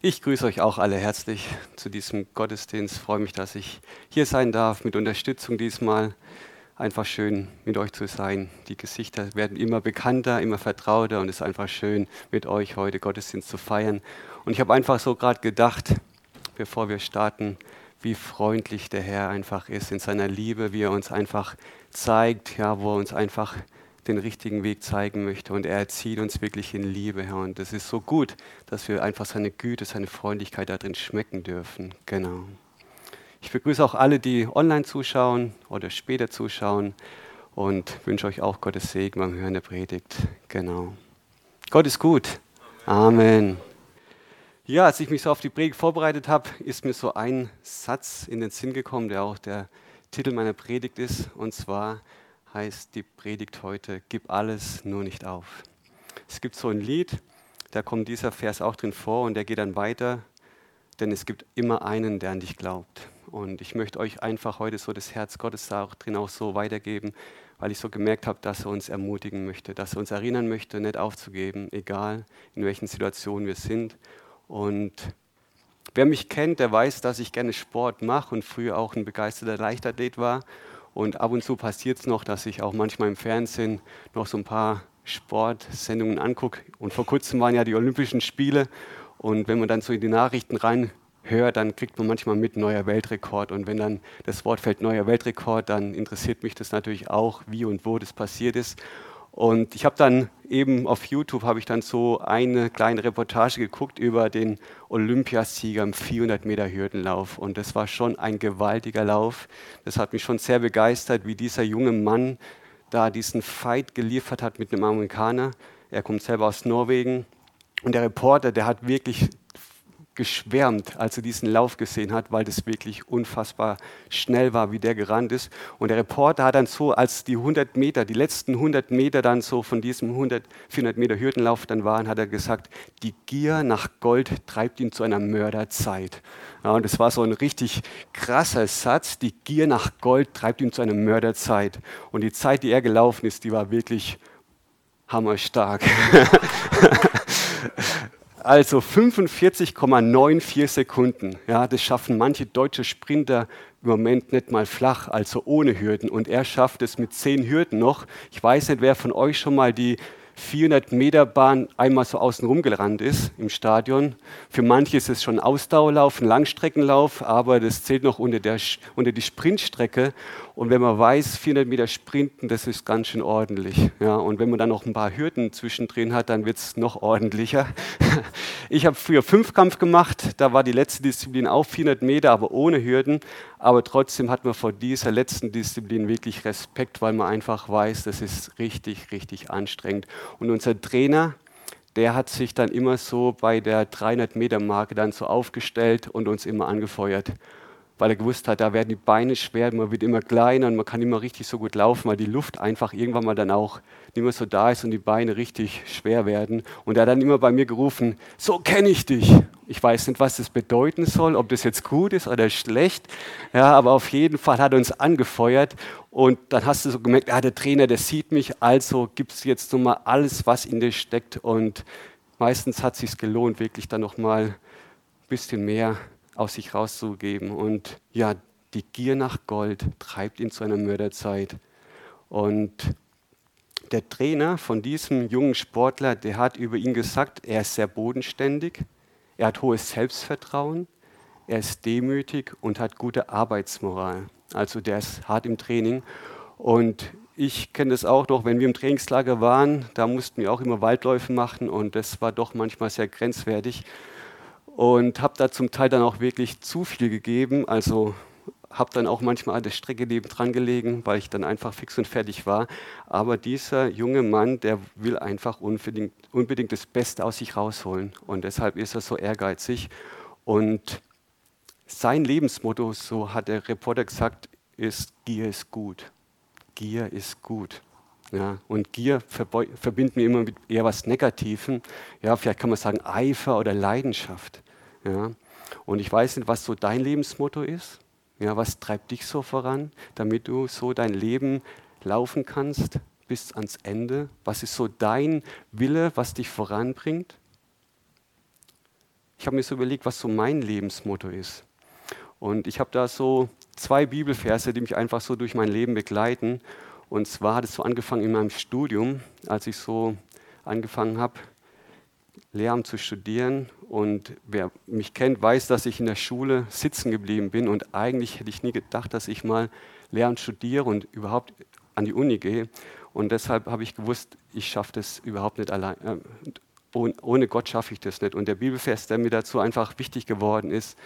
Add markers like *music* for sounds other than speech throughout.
Ich grüße euch auch alle herzlich zu diesem Gottesdienst. Ich freue mich, dass ich hier sein darf mit Unterstützung diesmal. Einfach schön, mit euch zu sein. Die Gesichter werden immer bekannter, immer vertrauter und es ist einfach schön, mit euch heute Gottesdienst zu feiern. Und ich habe einfach so gerade gedacht, bevor wir starten, wie freundlich der Herr einfach ist in seiner Liebe, wie er uns einfach zeigt, ja, wo er uns einfach den richtigen Weg zeigen möchte. Und er erzieht uns wirklich in Liebe, Herr. Und es ist so gut, dass wir einfach seine Güte, seine Freundlichkeit darin schmecken dürfen. Genau. Ich begrüße auch alle, die online zuschauen oder später zuschauen und wünsche euch auch Gottes Segen beim Hören der Predigt. Genau. Gott ist gut. Amen. Ja, als ich mich so auf die Predigt vorbereitet habe, ist mir so ein Satz in den Sinn gekommen, der auch der Titel meiner Predigt ist. Und zwar, heißt die Predigt heute, gib alles, nur nicht auf. Es gibt so ein Lied, da kommt dieser Vers auch drin vor und der geht dann weiter, denn es gibt immer einen, der an dich glaubt. Und ich möchte euch einfach heute so das Herz Gottes da auch drin auch so weitergeben, weil ich so gemerkt habe, dass er uns ermutigen möchte, dass er uns erinnern möchte, nicht aufzugeben, egal in welchen Situationen wir sind. Und wer mich kennt, der weiß, dass ich gerne Sport mache und früher auch ein begeisterter Leichtathlet war. Und ab und zu passiert es noch, dass ich auch manchmal im Fernsehen noch so ein paar Sportsendungen angucke. Und vor kurzem waren ja die Olympischen Spiele. Und wenn man dann so in die Nachrichten reinhört, dann kriegt man manchmal mit neuer Weltrekord. Und wenn dann das Wort fällt neuer Weltrekord, dann interessiert mich das natürlich auch, wie und wo das passiert ist. Und ich habe dann eben auf YouTube habe ich dann so eine kleine Reportage geguckt über den Olympiasieger im 400 Meter Hürdenlauf. Und das war schon ein gewaltiger Lauf. Das hat mich schon sehr begeistert, wie dieser junge Mann da diesen Fight geliefert hat mit einem Amerikaner. Er kommt selber aus Norwegen. Und der Reporter, der hat wirklich geschwärmt, als er diesen Lauf gesehen hat, weil das wirklich unfassbar schnell war, wie der gerannt ist. Und der Reporter hat dann so, als die 100 Meter, die letzten 100 Meter dann so von diesem 100, 400 Meter Hürdenlauf dann waren, hat er gesagt, die Gier nach Gold treibt ihn zu einer Mörderzeit. Ja, und das war so ein richtig krasser Satz, die Gier nach Gold treibt ihn zu einer Mörderzeit. Und die Zeit, die er gelaufen ist, die war wirklich hammerstark. *laughs* Also 45,94 Sekunden. Ja, das schaffen manche deutsche Sprinter im Moment nicht mal flach, also ohne Hürden. Und er schafft es mit zehn Hürden noch. Ich weiß nicht, wer von euch schon mal die 400 Meter Bahn einmal so außen rum gerannt ist im Stadion. Für manche ist es schon Ausdauerlauf, ein Langstreckenlauf, aber das zählt noch unter, der, unter die Sprintstrecke. Und wenn man weiß, 400 Meter Sprinten, das ist ganz schön ordentlich. Ja, und wenn man dann noch ein paar Hürden zwischendrin hat, dann wird es noch ordentlicher. *laughs* Ich habe früher Fünfkampf gemacht, da war die letzte Disziplin auch 400 Meter, aber ohne Hürden. Aber trotzdem hat man vor dieser letzten Disziplin wirklich Respekt, weil man einfach weiß, das ist richtig, richtig anstrengend. Und unser Trainer, der hat sich dann immer so bei der 300 Meter Marke dann so aufgestellt und uns immer angefeuert weil er gewusst hat, da werden die Beine schwer, man wird immer kleiner und man kann immer richtig so gut laufen, weil die Luft einfach irgendwann mal dann auch nicht mehr so da ist und die Beine richtig schwer werden. Und er hat dann immer bei mir gerufen, so kenne ich dich. Ich weiß nicht, was das bedeuten soll, ob das jetzt gut ist oder schlecht, ja, aber auf jeden Fall hat er uns angefeuert und dann hast du so gemerkt, ah, der Trainer, der sieht mich, also gibt es jetzt nochmal alles, was in dir steckt und meistens hat es sich gelohnt, wirklich dann nochmal ein bisschen mehr aus sich rauszugeben. Und ja, die Gier nach Gold treibt ihn zu einer Mörderzeit. Und der Trainer von diesem jungen Sportler, der hat über ihn gesagt, er ist sehr bodenständig, er hat hohes Selbstvertrauen, er ist demütig und hat gute Arbeitsmoral. Also der ist hart im Training. Und ich kenne das auch noch, wenn wir im Trainingslager waren, da mussten wir auch immer Waldläufe machen und das war doch manchmal sehr grenzwertig und habe da zum Teil dann auch wirklich zu viel gegeben. Also habe dann auch manchmal an der Strecke neben dran gelegen, weil ich dann einfach fix und fertig war. Aber dieser junge Mann, der will einfach unbedingt, unbedingt das Beste aus sich rausholen. Und deshalb ist er so ehrgeizig. Und sein Lebensmotto, so hat der Reporter gesagt, ist, Gier ist gut. Gier ist gut. Ja, und Gier verbinden wir immer mit eher was Negativem. Ja, vielleicht kann man sagen Eifer oder Leidenschaft. Ja? Und ich weiß nicht, was so dein Lebensmotto ist. Ja, was treibt dich so voran, damit du so dein Leben laufen kannst bis ans Ende? Was ist so dein Wille, was dich voranbringt? Ich habe mir so überlegt, was so mein Lebensmotto ist. Und ich habe da so zwei Bibelverse, die mich einfach so durch mein Leben begleiten. Und zwar hat es so angefangen in meinem Studium, als ich so angefangen habe, Lehramt zu studieren. Und wer mich kennt, weiß, dass ich in der Schule sitzen geblieben bin. Und eigentlich hätte ich nie gedacht, dass ich mal Lehramt studiere und überhaupt an die Uni gehe. Und deshalb habe ich gewusst, ich schaffe das überhaupt nicht allein. Äh, ohne Gott schaffe ich das nicht. Und der Bibelvers, der mir dazu einfach wichtig geworden ist,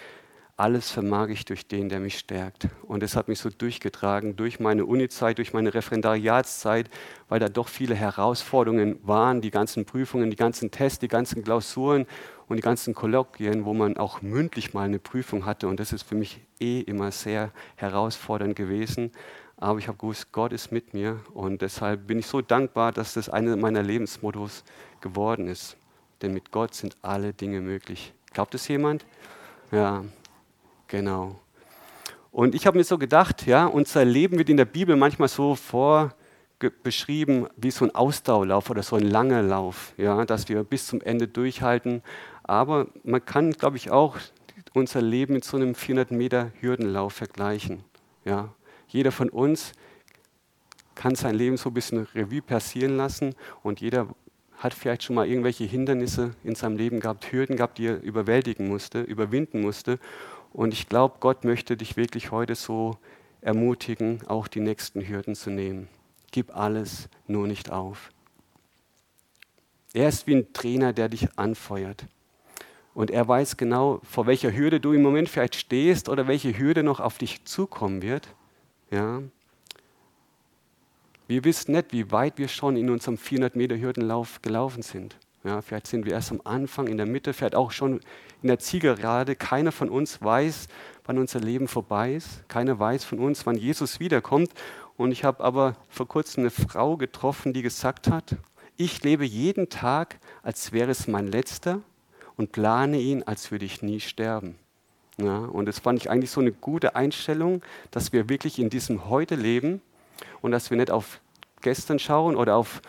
alles vermag ich durch den, der mich stärkt. Und das hat mich so durchgetragen, durch meine Unizeit, durch meine Referendariatszeit, weil da doch viele Herausforderungen waren, die ganzen Prüfungen, die ganzen Tests, die ganzen Klausuren und die ganzen Kolloquien, wo man auch mündlich mal eine Prüfung hatte. Und das ist für mich eh immer sehr herausfordernd gewesen. Aber ich habe gewusst, Gott ist mit mir und deshalb bin ich so dankbar, dass das eine meiner Lebensmottos geworden ist. Denn mit Gott sind alle Dinge möglich. Glaubt es jemand? Ja, genau. Und ich habe mir so gedacht, ja, unser Leben wird in der Bibel manchmal so vor beschrieben wie so ein Ausdauerlauf oder so ein langer Lauf, ja, dass wir bis zum Ende durchhalten. Aber man kann, glaube ich, auch unser Leben mit so einem 400 Meter Hürdenlauf vergleichen. Ja, jeder von uns kann sein Leben so ein bisschen Revue passieren lassen und jeder hat vielleicht schon mal irgendwelche Hindernisse in seinem Leben gehabt, Hürden gehabt, die er überwältigen musste, überwinden musste. Und ich glaube, Gott möchte dich wirklich heute so ermutigen, auch die nächsten Hürden zu nehmen. Gib alles, nur nicht auf. Er ist wie ein Trainer, der dich anfeuert. Und er weiß genau, vor welcher Hürde du im Moment vielleicht stehst oder welche Hürde noch auf dich zukommen wird. Ja? Wir wissen nicht, wie weit wir schon in unserem 400 Meter Hürdenlauf gelaufen sind. Ja, vielleicht sind wir erst am Anfang, in der Mitte, vielleicht auch schon in der Zielgerade. Keiner von uns weiß, wann unser Leben vorbei ist. Keiner weiß von uns, wann Jesus wiederkommt. Und ich habe aber vor kurzem eine Frau getroffen, die gesagt hat, ich lebe jeden Tag, als wäre es mein letzter und plane ihn, als würde ich nie sterben. Ja, und das fand ich eigentlich so eine gute Einstellung, dass wir wirklich in diesem Heute leben und dass wir nicht auf gestern schauen oder auf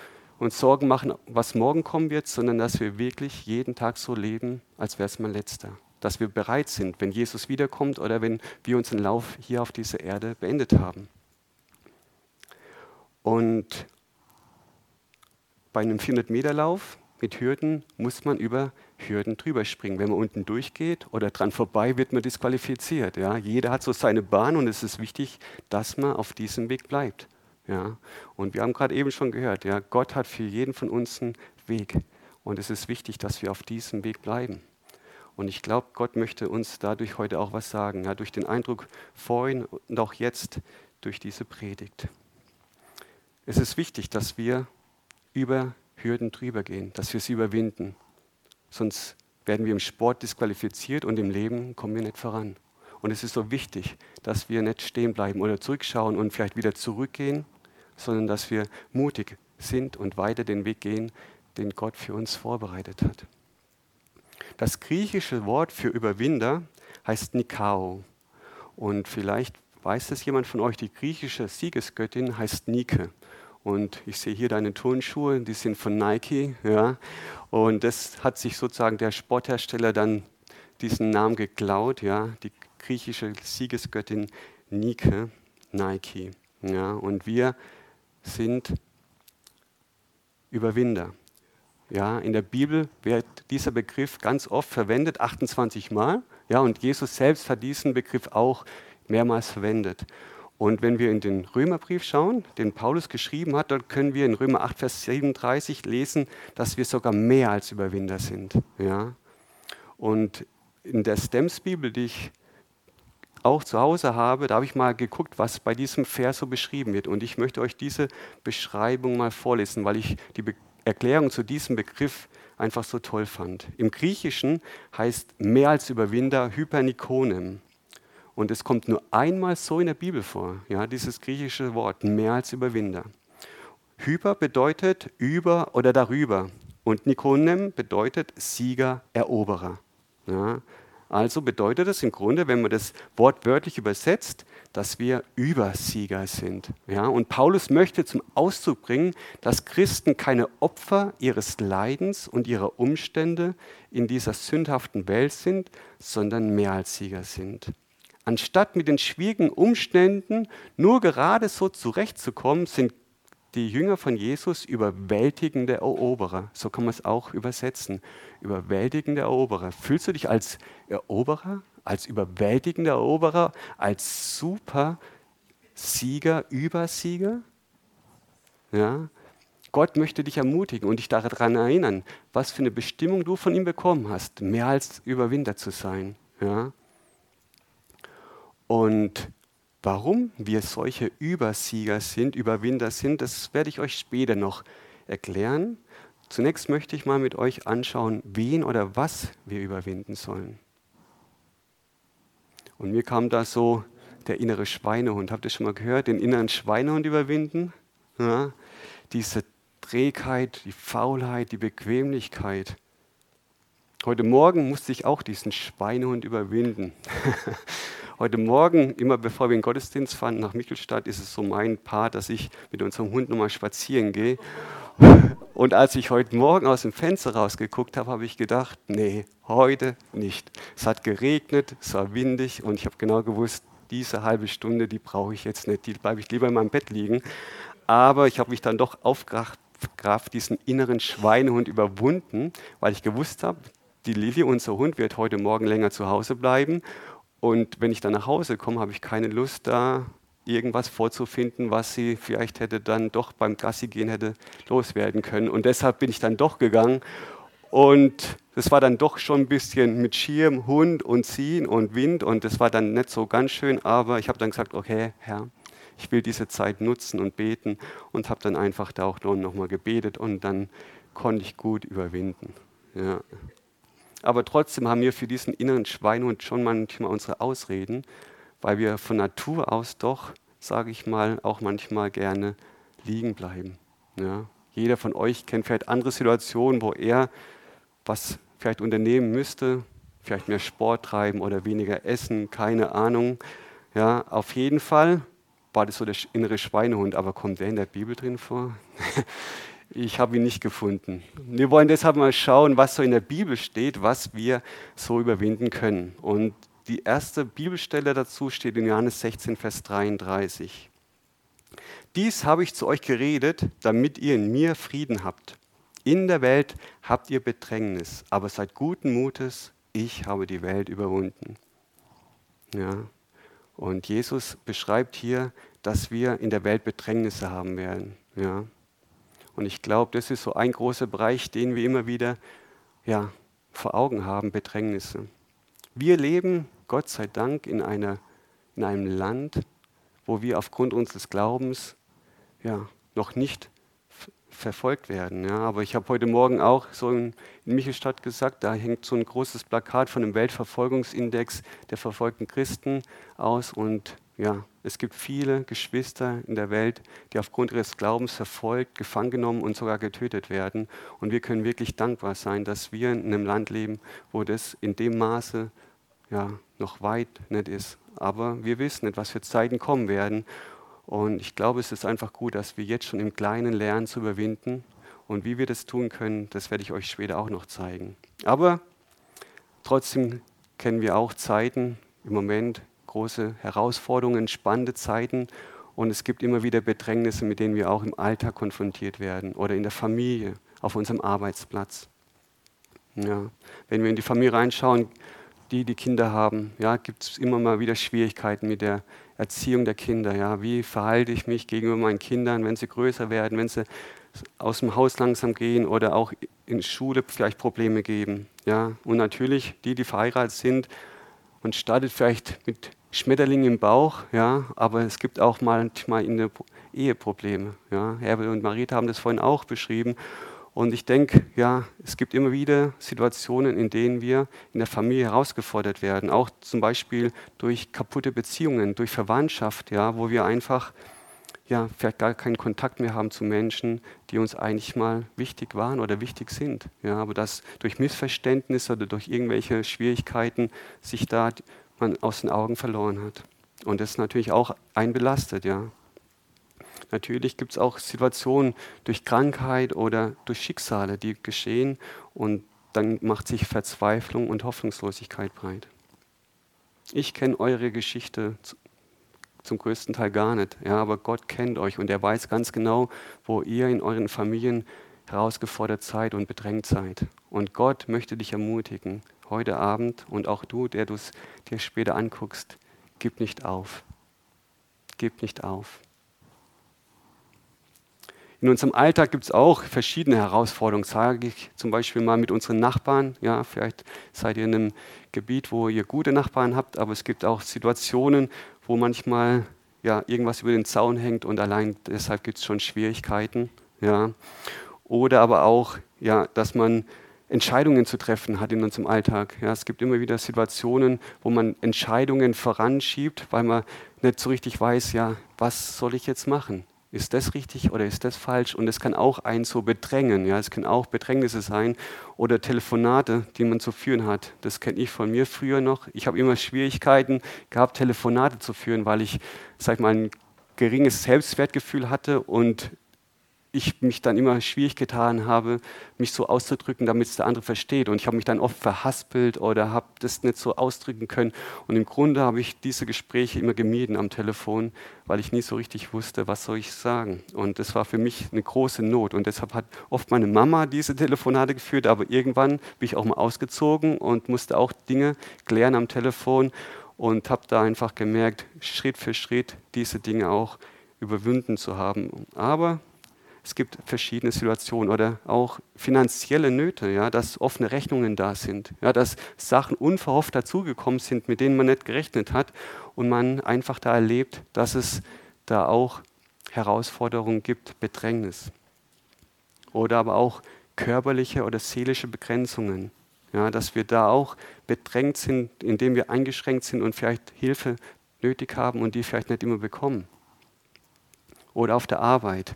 uns Sorgen machen, was morgen kommen wird, sondern dass wir wirklich jeden Tag so leben, als wäre es mein letzter. Dass wir bereit sind, wenn Jesus wiederkommt oder wenn wir unseren Lauf hier auf dieser Erde beendet haben. Und bei einem 400-Meter-Lauf mit Hürden muss man über Hürden drüber springen. Wenn man unten durchgeht oder dran vorbei, wird man disqualifiziert. Ja? Jeder hat so seine Bahn und es ist wichtig, dass man auf diesem Weg bleibt. Ja? Und wir haben gerade eben schon gehört, ja, Gott hat für jeden von uns einen Weg. Und es ist wichtig, dass wir auf diesem Weg bleiben. Und ich glaube, Gott möchte uns dadurch heute auch was sagen, ja, durch den Eindruck vorhin und auch jetzt durch diese Predigt. Es ist wichtig, dass wir über Hürden drüber gehen, dass wir sie überwinden. Sonst werden wir im Sport disqualifiziert und im Leben kommen wir nicht voran. Und es ist so wichtig, dass wir nicht stehen bleiben oder zurückschauen und vielleicht wieder zurückgehen, sondern dass wir mutig sind und weiter den Weg gehen, den Gott für uns vorbereitet hat. Das griechische Wort für Überwinder heißt Nikao. Und vielleicht weiß es jemand von euch, die griechische Siegesgöttin heißt Nike. Und ich sehe hier deine Turnschuhe, die sind von Nike. Ja. Und das hat sich sozusagen der Sporthersteller dann diesen Namen geklaut, ja, die griechische Siegesgöttin Nike, Nike. Ja. Und wir sind Überwinder. Ja, in der Bibel wird dieser Begriff ganz oft verwendet, 28 Mal. Ja, und Jesus selbst hat diesen Begriff auch mehrmals verwendet. Und wenn wir in den Römerbrief schauen, den Paulus geschrieben hat, dort können wir in Römer 8, Vers 37 lesen, dass wir sogar mehr als Überwinder sind. Ja? Und in der Stems-Bibel, die ich auch zu Hause habe, da habe ich mal geguckt, was bei diesem Vers so beschrieben wird. Und ich möchte euch diese Beschreibung mal vorlesen, weil ich die Be Erklärung zu diesem Begriff einfach so toll fand. Im Griechischen heißt mehr als Überwinder Hypernikonem. Und es kommt nur einmal so in der Bibel vor, ja, dieses griechische Wort, mehr als Überwinder. Hyper bedeutet über oder darüber und Nikonem bedeutet Sieger, Eroberer. Ja. Also bedeutet das im Grunde, wenn man das wortwörtlich übersetzt, dass wir Übersieger sind. Ja? Und Paulus möchte zum Ausdruck bringen, dass Christen keine Opfer ihres Leidens und ihrer Umstände in dieser sündhaften Welt sind, sondern mehr als Sieger sind. Anstatt mit den schwierigen Umständen nur gerade so zurechtzukommen, sind die Jünger von Jesus überwältigende Eroberer. So kann man es auch übersetzen. Überwältigende Eroberer. Fühlst du dich als Eroberer, als überwältigender Eroberer, als super Sieger, Übersieger? Ja? Gott möchte dich ermutigen und dich daran erinnern, was für eine Bestimmung du von ihm bekommen hast, mehr als Überwinder zu sein. Ja? Und warum wir solche Übersieger sind, Überwinder sind, das werde ich euch später noch erklären. Zunächst möchte ich mal mit euch anschauen, wen oder was wir überwinden sollen. Und mir kam da so der innere Schweinehund. Habt ihr schon mal gehört, den inneren Schweinehund überwinden? Ja, diese Trägheit, die Faulheit, die Bequemlichkeit. Heute Morgen musste ich auch diesen Schweinehund überwinden. *laughs* Heute Morgen, immer bevor wir den Gottesdienst fahren nach Michelstadt, ist es so mein Part, dass ich mit unserem Hund nochmal spazieren gehe. Und als ich heute Morgen aus dem Fenster rausgeguckt habe, habe ich gedacht, nee, heute nicht. Es hat geregnet, es war windig und ich habe genau gewusst, diese halbe Stunde, die brauche ich jetzt nicht, die bleibe ich lieber in meinem Bett liegen. Aber ich habe mich dann doch aufgerafft, diesen inneren Schweinehund überwunden, weil ich gewusst habe, die Lilly, unser Hund, wird heute Morgen länger zu Hause bleiben. Und wenn ich dann nach Hause komme, habe ich keine Lust, da irgendwas vorzufinden, was sie vielleicht hätte dann doch beim Gassi gehen hätte loswerden können. Und deshalb bin ich dann doch gegangen. Und das war dann doch schon ein bisschen mit Schirm, Hund und Ziehen und Wind. Und das war dann nicht so ganz schön. Aber ich habe dann gesagt, okay, Herr, ich will diese Zeit nutzen und beten. Und habe dann einfach da auch nochmal gebetet. Und dann konnte ich gut überwinden. Ja. Aber trotzdem haben wir für diesen inneren Schweinhund schon manchmal unsere Ausreden weil wir von Natur aus doch, sage ich mal, auch manchmal gerne liegen bleiben. Ja. Jeder von euch kennt vielleicht andere Situationen, wo er was vielleicht unternehmen müsste, vielleicht mehr Sport treiben oder weniger essen, keine Ahnung. Ja, auf jeden Fall war das so der innere Schweinehund, aber kommt der in der Bibel drin vor? *laughs* ich habe ihn nicht gefunden. Wir wollen deshalb mal schauen, was so in der Bibel steht, was wir so überwinden können. Und die erste Bibelstelle dazu steht in Johannes 16, Vers 33. Dies habe ich zu euch geredet, damit ihr in mir Frieden habt. In der Welt habt ihr Bedrängnis, aber seid guten Mutes, ich habe die Welt überwunden. Ja. Und Jesus beschreibt hier, dass wir in der Welt Bedrängnisse haben werden. Ja. Und ich glaube, das ist so ein großer Bereich, den wir immer wieder ja, vor Augen haben, Bedrängnisse. Wir leben, Gott sei Dank, in, einer, in einem Land, wo wir aufgrund unseres Glaubens ja, noch nicht verfolgt werden. Ja. Aber ich habe heute Morgen auch so in, in Michelstadt gesagt, da hängt so ein großes Plakat von dem Weltverfolgungsindex der verfolgten Christen aus. Und ja, es gibt viele Geschwister in der Welt, die aufgrund ihres Glaubens verfolgt, gefangen genommen und sogar getötet werden. Und wir können wirklich dankbar sein, dass wir in einem Land leben, wo das in dem Maße ja, noch weit nicht ist. Aber wir wissen nicht, was für Zeiten kommen werden. Und ich glaube, es ist einfach gut, dass wir jetzt schon im Kleinen lernen zu überwinden. Und wie wir das tun können, das werde ich euch später auch noch zeigen. Aber trotzdem kennen wir auch Zeiten im Moment, große Herausforderungen, spannende Zeiten. Und es gibt immer wieder Bedrängnisse, mit denen wir auch im Alltag konfrontiert werden oder in der Familie, auf unserem Arbeitsplatz. Ja. Wenn wir in die Familie reinschauen, die, die Kinder haben, ja, gibt es immer mal wieder Schwierigkeiten mit der Erziehung der Kinder. Ja. Wie verhalte ich mich gegenüber meinen Kindern, wenn sie größer werden, wenn sie aus dem Haus langsam gehen oder auch in Schule vielleicht Probleme geben. Ja. Und natürlich die, die verheiratet sind, man startet vielleicht mit Schmetterlingen im Bauch, ja, aber es gibt auch manchmal in der Ehe Probleme. Ja. Herbert und Marita haben das vorhin auch beschrieben. Und ich denke, ja, es gibt immer wieder Situationen, in denen wir in der Familie herausgefordert werden, auch zum Beispiel durch kaputte Beziehungen, durch Verwandtschaft, ja, wo wir einfach ja, vielleicht gar keinen Kontakt mehr haben zu Menschen, die uns eigentlich mal wichtig waren oder wichtig sind. Ja, aber dass durch Missverständnisse oder durch irgendwelche Schwierigkeiten sich da man aus den Augen verloren hat. Und das ist natürlich auch einbelastet, ja. Natürlich gibt es auch Situationen durch Krankheit oder durch Schicksale, die geschehen und dann macht sich Verzweiflung und Hoffnungslosigkeit breit. Ich kenne eure Geschichte zum größten Teil gar nicht, ja, aber Gott kennt euch und er weiß ganz genau, wo ihr in euren Familien herausgefordert seid und bedrängt seid. Und Gott möchte dich ermutigen, heute Abend und auch du, der du es dir später anguckst, gib nicht auf. Gib nicht auf. In unserem Alltag gibt es auch verschiedene Herausforderungen, sage ich zum Beispiel mal mit unseren Nachbarn. Ja, vielleicht seid ihr in einem Gebiet, wo ihr gute Nachbarn habt, aber es gibt auch Situationen, wo manchmal ja, irgendwas über den Zaun hängt und allein deshalb gibt es schon Schwierigkeiten. Ja. Oder aber auch, ja, dass man Entscheidungen zu treffen hat in unserem Alltag. Ja, es gibt immer wieder Situationen, wo man Entscheidungen voranschiebt, weil man nicht so richtig weiß, ja, was soll ich jetzt machen? ist das richtig oder ist das falsch? Und es kann auch einen so bedrängen. Ja? Es können auch Bedrängnisse sein oder Telefonate, die man zu führen hat. Das kenne ich von mir früher noch. Ich habe immer Schwierigkeiten gehabt, Telefonate zu führen, weil ich, sag mal, ein geringes Selbstwertgefühl hatte und ich mich dann immer schwierig getan habe, mich so auszudrücken, damit es der andere versteht. Und ich habe mich dann oft verhaspelt oder habe das nicht so ausdrücken können. Und im Grunde habe ich diese Gespräche immer gemieden am Telefon, weil ich nie so richtig wusste, was soll ich sagen. Und das war für mich eine große Not. Und deshalb hat oft meine Mama diese Telefonate geführt, aber irgendwann bin ich auch mal ausgezogen und musste auch Dinge klären am Telefon und habe da einfach gemerkt, Schritt für Schritt diese Dinge auch überwunden zu haben. Aber es gibt verschiedene Situationen oder auch finanzielle Nöte, ja, dass offene Rechnungen da sind, ja, dass Sachen unverhofft dazugekommen sind, mit denen man nicht gerechnet hat und man einfach da erlebt, dass es da auch Herausforderungen gibt, Bedrängnis. Oder aber auch körperliche oder seelische Begrenzungen, ja, dass wir da auch bedrängt sind, indem wir eingeschränkt sind und vielleicht Hilfe nötig haben und die vielleicht nicht immer bekommen. Oder auf der Arbeit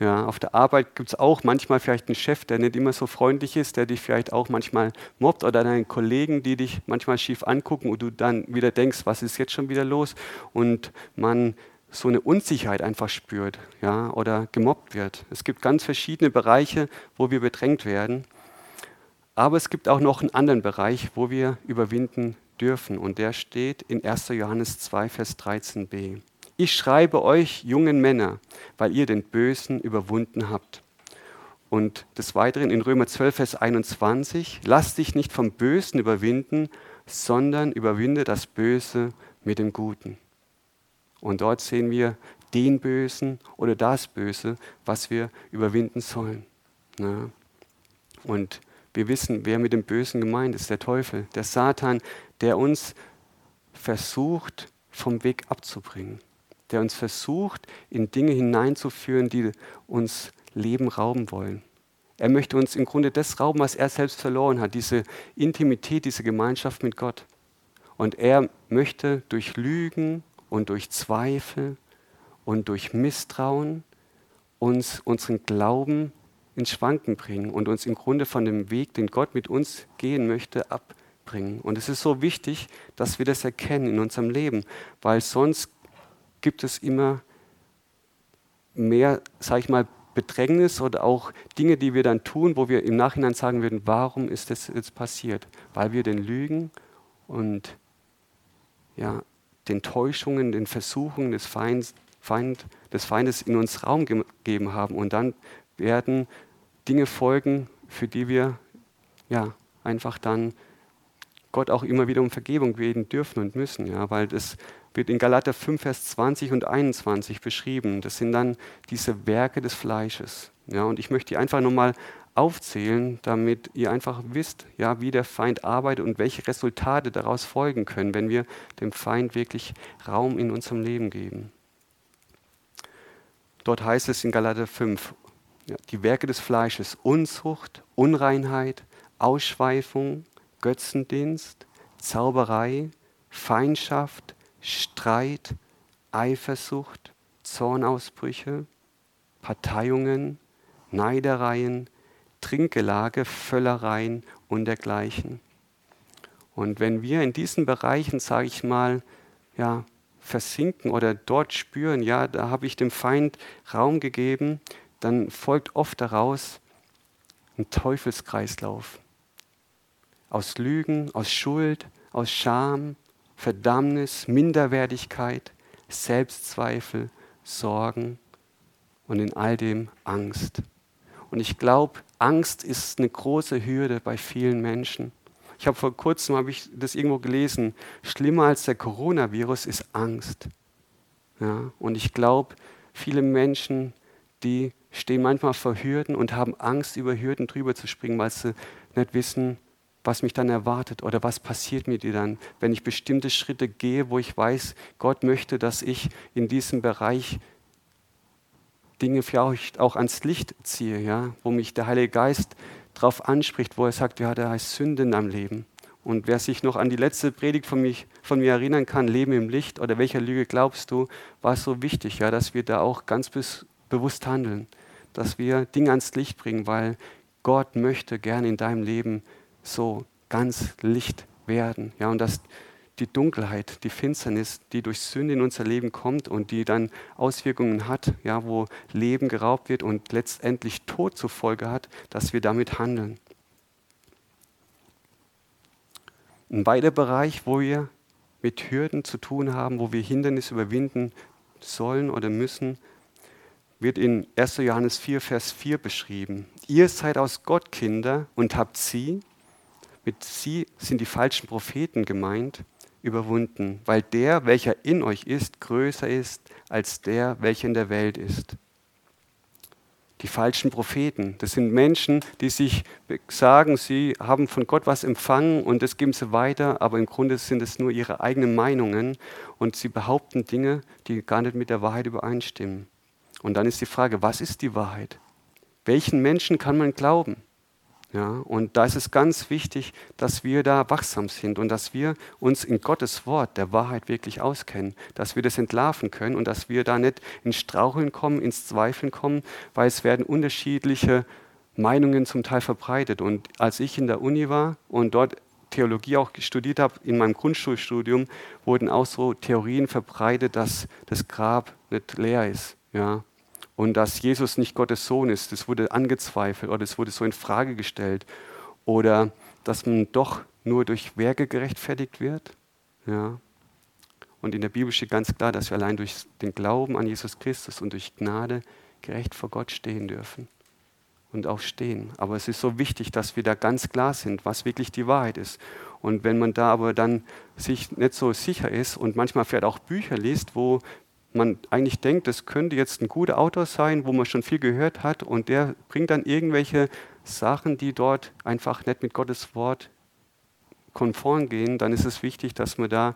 ja, auf der Arbeit gibt es auch manchmal vielleicht einen Chef, der nicht immer so freundlich ist, der dich vielleicht auch manchmal mobbt oder deine Kollegen, die dich manchmal schief angucken und du dann wieder denkst, was ist jetzt schon wieder los? Und man so eine Unsicherheit einfach spürt ja, oder gemobbt wird. Es gibt ganz verschiedene Bereiche, wo wir bedrängt werden. Aber es gibt auch noch einen anderen Bereich, wo wir überwinden dürfen. Und der steht in 1. Johannes 2, Vers 13b. Ich schreibe euch jungen Männer, weil ihr den Bösen überwunden habt. Und des Weiteren in Römer 12, Vers 21, lass dich nicht vom Bösen überwinden, sondern überwinde das Böse mit dem Guten. Und dort sehen wir den Bösen oder das Böse, was wir überwinden sollen. Ja. Und wir wissen, wer mit dem Bösen gemeint ist, der Teufel, der Satan, der uns versucht, vom Weg abzubringen der uns versucht, in Dinge hineinzuführen, die uns Leben rauben wollen. Er möchte uns im Grunde das rauben, was er selbst verloren hat, diese Intimität, diese Gemeinschaft mit Gott. Und er möchte durch Lügen und durch Zweifel und durch Misstrauen uns unseren Glauben ins Schwanken bringen und uns im Grunde von dem Weg, den Gott mit uns gehen möchte, abbringen. Und es ist so wichtig, dass wir das erkennen in unserem Leben, weil sonst gibt es immer mehr, sage ich mal, Bedrängnis oder auch Dinge, die wir dann tun, wo wir im Nachhinein sagen würden, warum ist das jetzt passiert? Weil wir den Lügen und ja, den Täuschungen, den Versuchungen des, Feind, Feind, des Feindes in uns Raum gegeben haben. Und dann werden Dinge folgen, für die wir ja, einfach dann Gott auch immer wieder um Vergebung beten dürfen und müssen, ja, weil das wird in Galater 5, Vers 20 und 21 beschrieben. Das sind dann diese Werke des Fleisches. Ja, und ich möchte die einfach nochmal aufzählen, damit ihr einfach wisst, ja, wie der Feind arbeitet und welche Resultate daraus folgen können, wenn wir dem Feind wirklich Raum in unserem Leben geben. Dort heißt es in Galater 5, ja, die Werke des Fleisches, Unzucht, Unreinheit, Ausschweifung, Götzendienst, Zauberei, Feindschaft, Streit, Eifersucht, Zornausbrüche, Parteiungen, Neidereien, Trinkgelage, Völlereien und dergleichen. Und wenn wir in diesen Bereichen, sage ich mal, ja, versinken oder dort spüren, ja, da habe ich dem Feind Raum gegeben, dann folgt oft daraus ein Teufelskreislauf. Aus Lügen, aus Schuld, aus Scham, Verdammnis, Minderwertigkeit, Selbstzweifel, Sorgen und in all dem Angst. Und ich glaube, Angst ist eine große Hürde bei vielen Menschen. Ich habe vor kurzem habe ich das irgendwo gelesen. Schlimmer als der Coronavirus ist Angst. Ja, und ich glaube, viele Menschen, die stehen manchmal vor Hürden und haben Angst, über Hürden drüber zu springen, weil sie nicht wissen, was mich dann erwartet oder was passiert mir dann, wenn ich bestimmte Schritte gehe, wo ich weiß, Gott möchte, dass ich in diesem Bereich Dinge vielleicht auch ans Licht ziehe, ja, wo mich der Heilige Geist darauf anspricht, wo er sagt, ja, da heißt Sünde in deinem Leben. Und wer sich noch an die letzte Predigt von, mich, von mir erinnern kann, Leben im Licht oder welcher Lüge glaubst du, war so wichtig, ja, dass wir da auch ganz bewusst handeln, dass wir Dinge ans Licht bringen, weil Gott möchte gerne in deinem Leben so ganz Licht werden. Ja, und dass die Dunkelheit, die Finsternis, die durch Sünde in unser Leben kommt und die dann Auswirkungen hat, ja, wo Leben geraubt wird und letztendlich Tod zur Folge hat, dass wir damit handeln. Ein weiterer Bereich, wo wir mit Hürden zu tun haben, wo wir Hindernisse überwinden sollen oder müssen, wird in 1. Johannes 4, Vers 4 beschrieben. Ihr seid aus Gott Kinder und habt sie, mit sie sind die falschen Propheten gemeint, überwunden, weil der, welcher in euch ist, größer ist als der, welcher in der Welt ist. Die falschen Propheten, das sind Menschen, die sich sagen, sie haben von Gott was empfangen und das geben sie weiter, aber im Grunde sind es nur ihre eigenen Meinungen und sie behaupten Dinge, die gar nicht mit der Wahrheit übereinstimmen. Und dann ist die Frage, was ist die Wahrheit? Welchen Menschen kann man glauben? Ja, und da ist es ganz wichtig, dass wir da wachsam sind und dass wir uns in Gottes Wort der Wahrheit wirklich auskennen, dass wir das entlarven können und dass wir da nicht ins Straucheln kommen, ins Zweifeln kommen, weil es werden unterschiedliche Meinungen zum Teil verbreitet. Und als ich in der Uni war und dort Theologie auch studiert habe, in meinem Grundschulstudium wurden auch so Theorien verbreitet, dass das Grab nicht leer ist. Ja, und dass Jesus nicht Gottes Sohn ist. Das wurde angezweifelt oder es wurde so in Frage gestellt. Oder dass man doch nur durch Werke gerechtfertigt wird. Ja. Und in der Bibel steht ganz klar, dass wir allein durch den Glauben an Jesus Christus und durch Gnade gerecht vor Gott stehen dürfen und auch stehen. Aber es ist so wichtig, dass wir da ganz klar sind, was wirklich die Wahrheit ist. Und wenn man da aber dann sich nicht so sicher ist und manchmal vielleicht auch Bücher liest, wo man eigentlich denkt, das könnte jetzt ein guter Autor sein, wo man schon viel gehört hat und der bringt dann irgendwelche Sachen, die dort einfach nicht mit Gottes Wort konform gehen, dann ist es wichtig, dass man da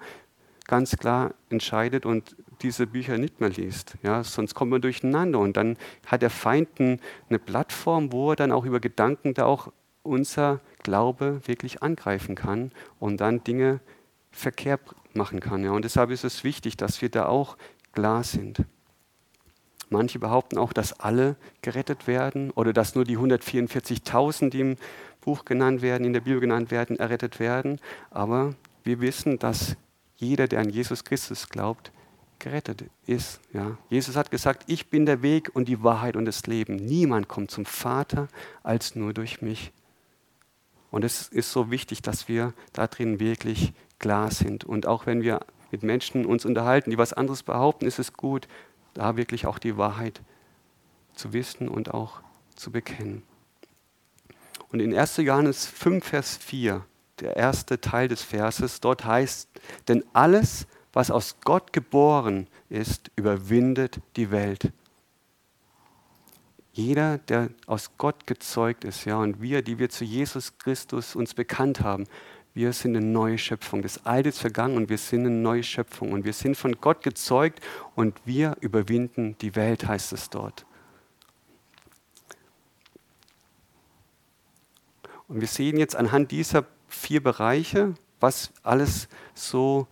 ganz klar entscheidet und diese Bücher nicht mehr liest. Ja, sonst kommt man durcheinander und dann hat der Feind eine Plattform, wo er dann auch über Gedanken da auch unser Glaube wirklich angreifen kann und dann Dinge verkehrt machen kann. Ja. Und deshalb ist es wichtig, dass wir da auch klar sind. Manche behaupten auch, dass alle gerettet werden oder dass nur die 144.000, die im Buch genannt werden, in der Bibel genannt werden, errettet werden. Aber wir wissen, dass jeder, der an Jesus Christus glaubt, gerettet ist. Ja. Jesus hat gesagt, ich bin der Weg und die Wahrheit und das Leben. Niemand kommt zum Vater als nur durch mich. Und es ist so wichtig, dass wir da drin wirklich klar sind. Und auch wenn wir mit Menschen uns unterhalten, die was anderes behaupten, ist es gut, da wirklich auch die Wahrheit zu wissen und auch zu bekennen. Und in 1. Johannes 5, Vers 4, der erste Teil des Verses, dort heißt, denn alles, was aus Gott geboren ist, überwindet die Welt. Jeder, der aus Gott gezeugt ist, ja, und wir, die wir zu Jesus Christus uns bekannt haben, wir sind eine neue Schöpfung. Das Alte ist vergangen und wir sind eine neue Schöpfung. Und wir sind von Gott gezeugt und wir überwinden die Welt, heißt es dort. Und wir sehen jetzt anhand dieser vier Bereiche, was alles so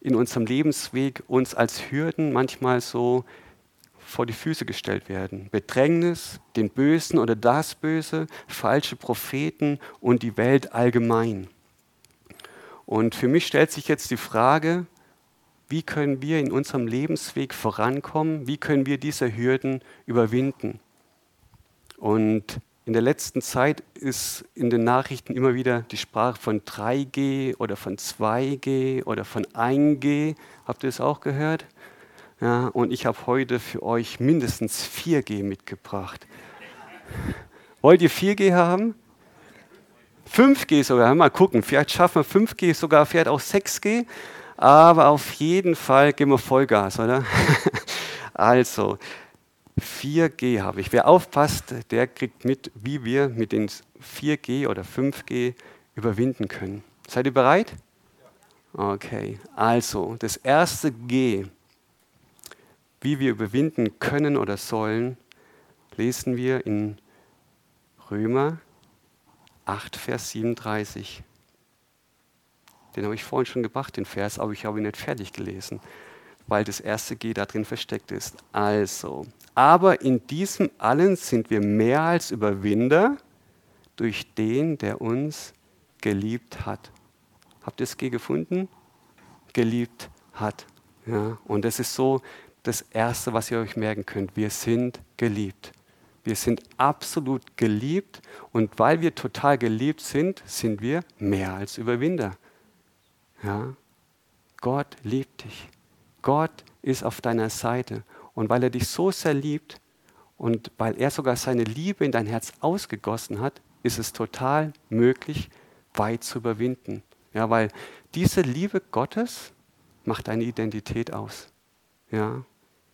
in unserem Lebensweg uns als Hürden manchmal so vor die Füße gestellt werden. Bedrängnis, den Bösen oder das Böse, falsche Propheten und die Welt allgemein. Und für mich stellt sich jetzt die Frage, wie können wir in unserem Lebensweg vorankommen? Wie können wir diese Hürden überwinden? Und in der letzten Zeit ist in den Nachrichten immer wieder die Sprache von 3G oder von 2G oder von 1G. Habt ihr es auch gehört? Ja, und ich habe heute für euch mindestens 4G mitgebracht. Wollt ihr 4G haben? 5G sogar, mal gucken, vielleicht schaffen wir 5G, sogar vielleicht auch 6G, aber auf jeden Fall geben wir Vollgas, oder? *laughs* also, 4G habe ich. Wer aufpasst, der kriegt mit, wie wir mit den 4G oder 5G überwinden können. Seid ihr bereit? Okay, also das erste G, wie wir überwinden können oder sollen, lesen wir in Römer 8, Vers 37. Den habe ich vorhin schon gebracht, den Vers, aber ich habe ihn nicht fertig gelesen, weil das erste G da drin versteckt ist. Also, aber in diesem allen sind wir mehr als Überwinder durch den, der uns geliebt hat. Habt ihr das G gefunden? Geliebt hat. Ja, und das ist so das Erste, was ihr euch merken könnt. Wir sind geliebt. Wir sind absolut geliebt und weil wir total geliebt sind, sind wir mehr als Überwinder. Ja? Gott liebt dich. Gott ist auf deiner Seite und weil er dich so sehr liebt und weil er sogar seine Liebe in dein Herz ausgegossen hat, ist es total möglich, weit zu überwinden. Ja, weil diese Liebe Gottes macht deine Identität aus. Ja,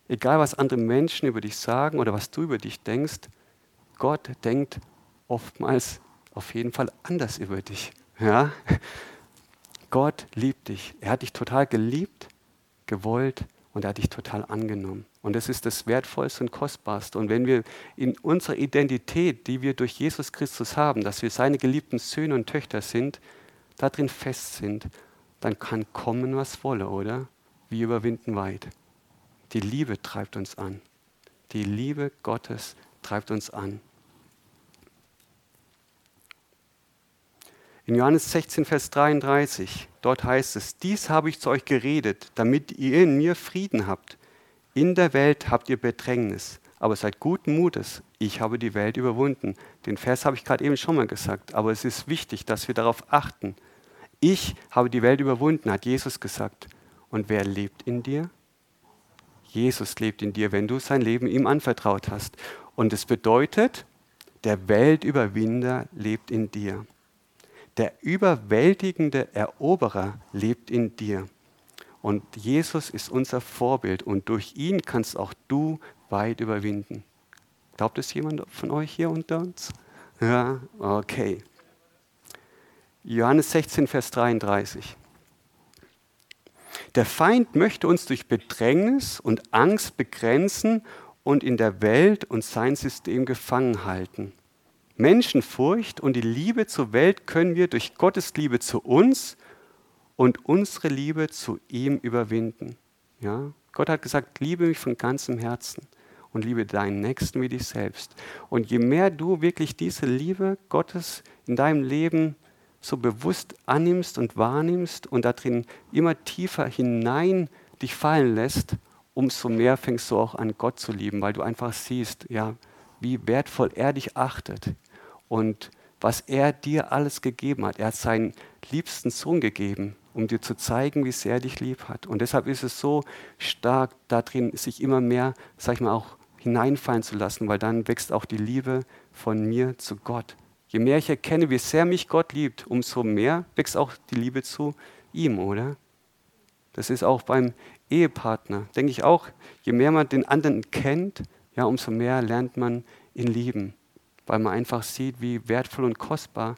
egal was andere Menschen über dich sagen oder was du über dich denkst, Gott denkt oftmals auf jeden Fall anders über dich. Ja? Gott liebt dich. Er hat dich total geliebt, gewollt und er hat dich total angenommen. Und das ist das Wertvollste und Kostbarste. Und wenn wir in unserer Identität, die wir durch Jesus Christus haben, dass wir seine geliebten Söhne und Töchter sind, darin fest sind, dann kann kommen, was wolle, oder? Wir überwinden weit. Die Liebe treibt uns an. Die Liebe Gottes treibt uns an. In Johannes 16, Vers 33, dort heißt es, dies habe ich zu euch geredet, damit ihr in mir Frieden habt. In der Welt habt ihr Bedrängnis, aber seid guten Mutes, ich habe die Welt überwunden. Den Vers habe ich gerade eben schon mal gesagt, aber es ist wichtig, dass wir darauf achten. Ich habe die Welt überwunden, hat Jesus gesagt. Und wer lebt in dir? Jesus lebt in dir, wenn du sein Leben ihm anvertraut hast. Und es bedeutet, der Weltüberwinder lebt in dir. Der überwältigende Eroberer lebt in dir. Und Jesus ist unser Vorbild und durch ihn kannst auch du weit überwinden. Glaubt es jemand von euch hier unter uns? Ja, okay. Johannes 16, Vers 33. Der Feind möchte uns durch Bedrängnis und Angst begrenzen und in der Welt und sein System gefangen halten. Menschenfurcht und die Liebe zur Welt können wir durch Gottes Liebe zu uns und unsere Liebe zu ihm überwinden. Ja? Gott hat gesagt, liebe mich von ganzem Herzen und liebe deinen Nächsten wie dich selbst. Und je mehr du wirklich diese Liebe Gottes in deinem Leben so bewusst annimmst und wahrnimmst und darin immer tiefer hinein dich fallen lässt, umso mehr fängst du auch an, Gott zu lieben, weil du einfach siehst, ja, wie wertvoll er dich achtet, und was er dir alles gegeben hat. Er hat seinen liebsten Sohn gegeben, um dir zu zeigen, wie sehr er dich lieb hat. Und deshalb ist es so stark darin, sich immer mehr, sag ich mal, auch hineinfallen zu lassen, weil dann wächst auch die Liebe von mir zu Gott. Je mehr ich erkenne, wie sehr mich Gott liebt, umso mehr wächst auch die Liebe zu ihm, oder? Das ist auch beim Ehepartner, denke ich auch, je mehr man den anderen kennt, ja, umso mehr lernt man ihn lieben weil man einfach sieht, wie wertvoll und kostbar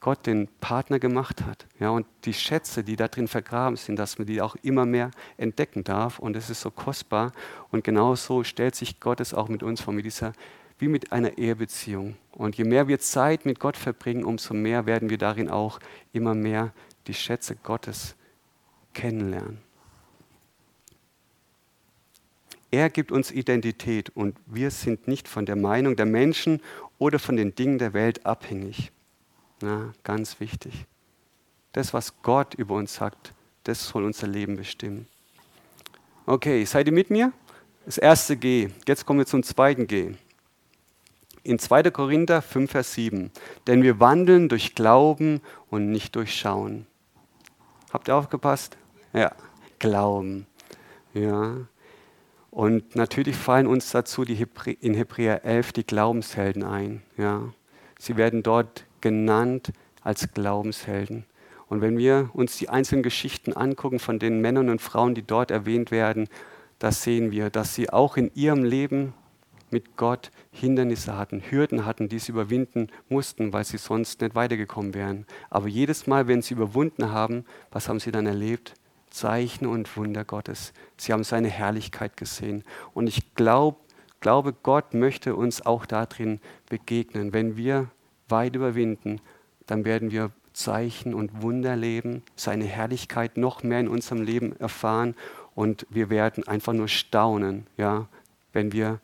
Gott den Partner gemacht hat. Ja, und die Schätze, die da drin vergraben sind, dass man die auch immer mehr entdecken darf. Und es ist so kostbar. Und genauso stellt sich Gott es auch mit uns vor, mit dieser, wie mit einer Ehebeziehung. Und je mehr wir Zeit mit Gott verbringen, umso mehr werden wir darin auch immer mehr die Schätze Gottes kennenlernen. Er gibt uns Identität und wir sind nicht von der Meinung der Menschen oder von den Dingen der Welt abhängig. Na, ganz wichtig. Das, was Gott über uns sagt, das soll unser Leben bestimmen. Okay, seid ihr mit mir? Das erste G. Jetzt kommen wir zum zweiten G. In 2. Korinther 5, Vers 7. Denn wir wandeln durch Glauben und nicht durch Schauen. Habt ihr aufgepasst? Ja, Glauben. Ja. Und natürlich fallen uns dazu die Hebrä in Hebräer 11 die Glaubenshelden ein. Ja. Sie werden dort genannt als Glaubenshelden. Und wenn wir uns die einzelnen Geschichten angucken von den Männern und Frauen, die dort erwähnt werden, da sehen wir, dass sie auch in ihrem Leben mit Gott Hindernisse hatten, Hürden hatten, die sie überwinden mussten, weil sie sonst nicht weitergekommen wären. Aber jedes Mal, wenn sie überwunden haben, was haben sie dann erlebt? Zeichen und Wunder Gottes. Sie haben seine Herrlichkeit gesehen. Und ich glaub, glaube, Gott möchte uns auch darin begegnen. Wenn wir weit überwinden, dann werden wir Zeichen und Wunder erleben, seine Herrlichkeit noch mehr in unserem Leben erfahren und wir werden einfach nur staunen, ja, wenn wir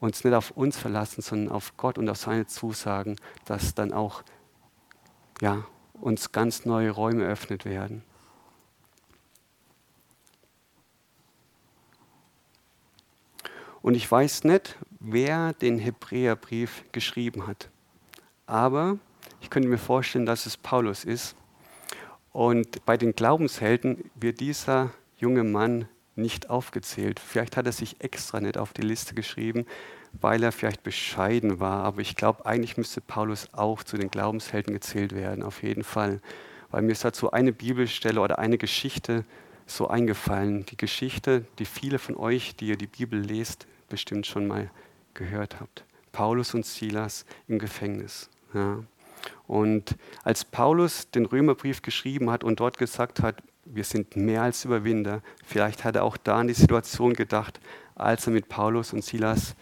uns nicht auf uns verlassen, sondern auf Gott und auf seine Zusagen, dass dann auch ja, uns ganz neue Räume eröffnet werden. Und ich weiß nicht, wer den Hebräerbrief geschrieben hat. Aber ich könnte mir vorstellen, dass es Paulus ist. Und bei den Glaubenshelden wird dieser junge Mann nicht aufgezählt. Vielleicht hat er sich extra nicht auf die Liste geschrieben, weil er vielleicht bescheiden war. Aber ich glaube, eigentlich müsste Paulus auch zu den Glaubenshelden gezählt werden, auf jeden Fall. Weil mir ist dazu eine Bibelstelle oder eine Geschichte so eingefallen. Die Geschichte, die viele von euch, die ihr die Bibel lest, bestimmt schon mal gehört habt. Paulus und Silas im Gefängnis. Ja. Und als Paulus den Römerbrief geschrieben hat und dort gesagt hat, wir sind mehr als Überwinder. Vielleicht hat er auch da an die Situation gedacht, als er mit Paulus und Silas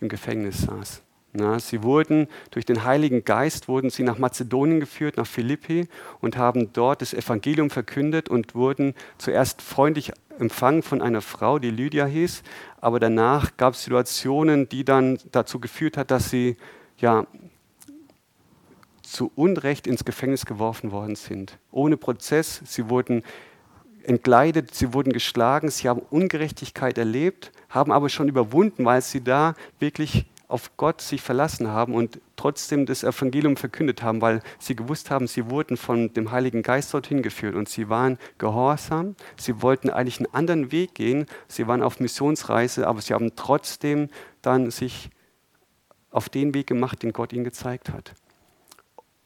im Gefängnis saß. Na, sie wurden durch den Heiligen Geist wurden sie nach Mazedonien geführt, nach Philippi und haben dort das Evangelium verkündet und wurden zuerst freundlich empfangen von einer Frau, die Lydia hieß, aber danach gab es Situationen, die dann dazu geführt hat, dass sie ja zu Unrecht ins Gefängnis geworfen worden sind. Ohne Prozess, sie wurden entkleidet, sie wurden geschlagen, sie haben Ungerechtigkeit erlebt, haben aber schon überwunden, weil sie da wirklich auf Gott sich verlassen haben und trotzdem das Evangelium verkündet haben, weil sie gewusst haben, sie wurden von dem Heiligen Geist dorthin geführt und sie waren gehorsam, sie wollten eigentlich einen anderen Weg gehen, sie waren auf Missionsreise, aber sie haben trotzdem dann sich auf den Weg gemacht, den Gott ihnen gezeigt hat.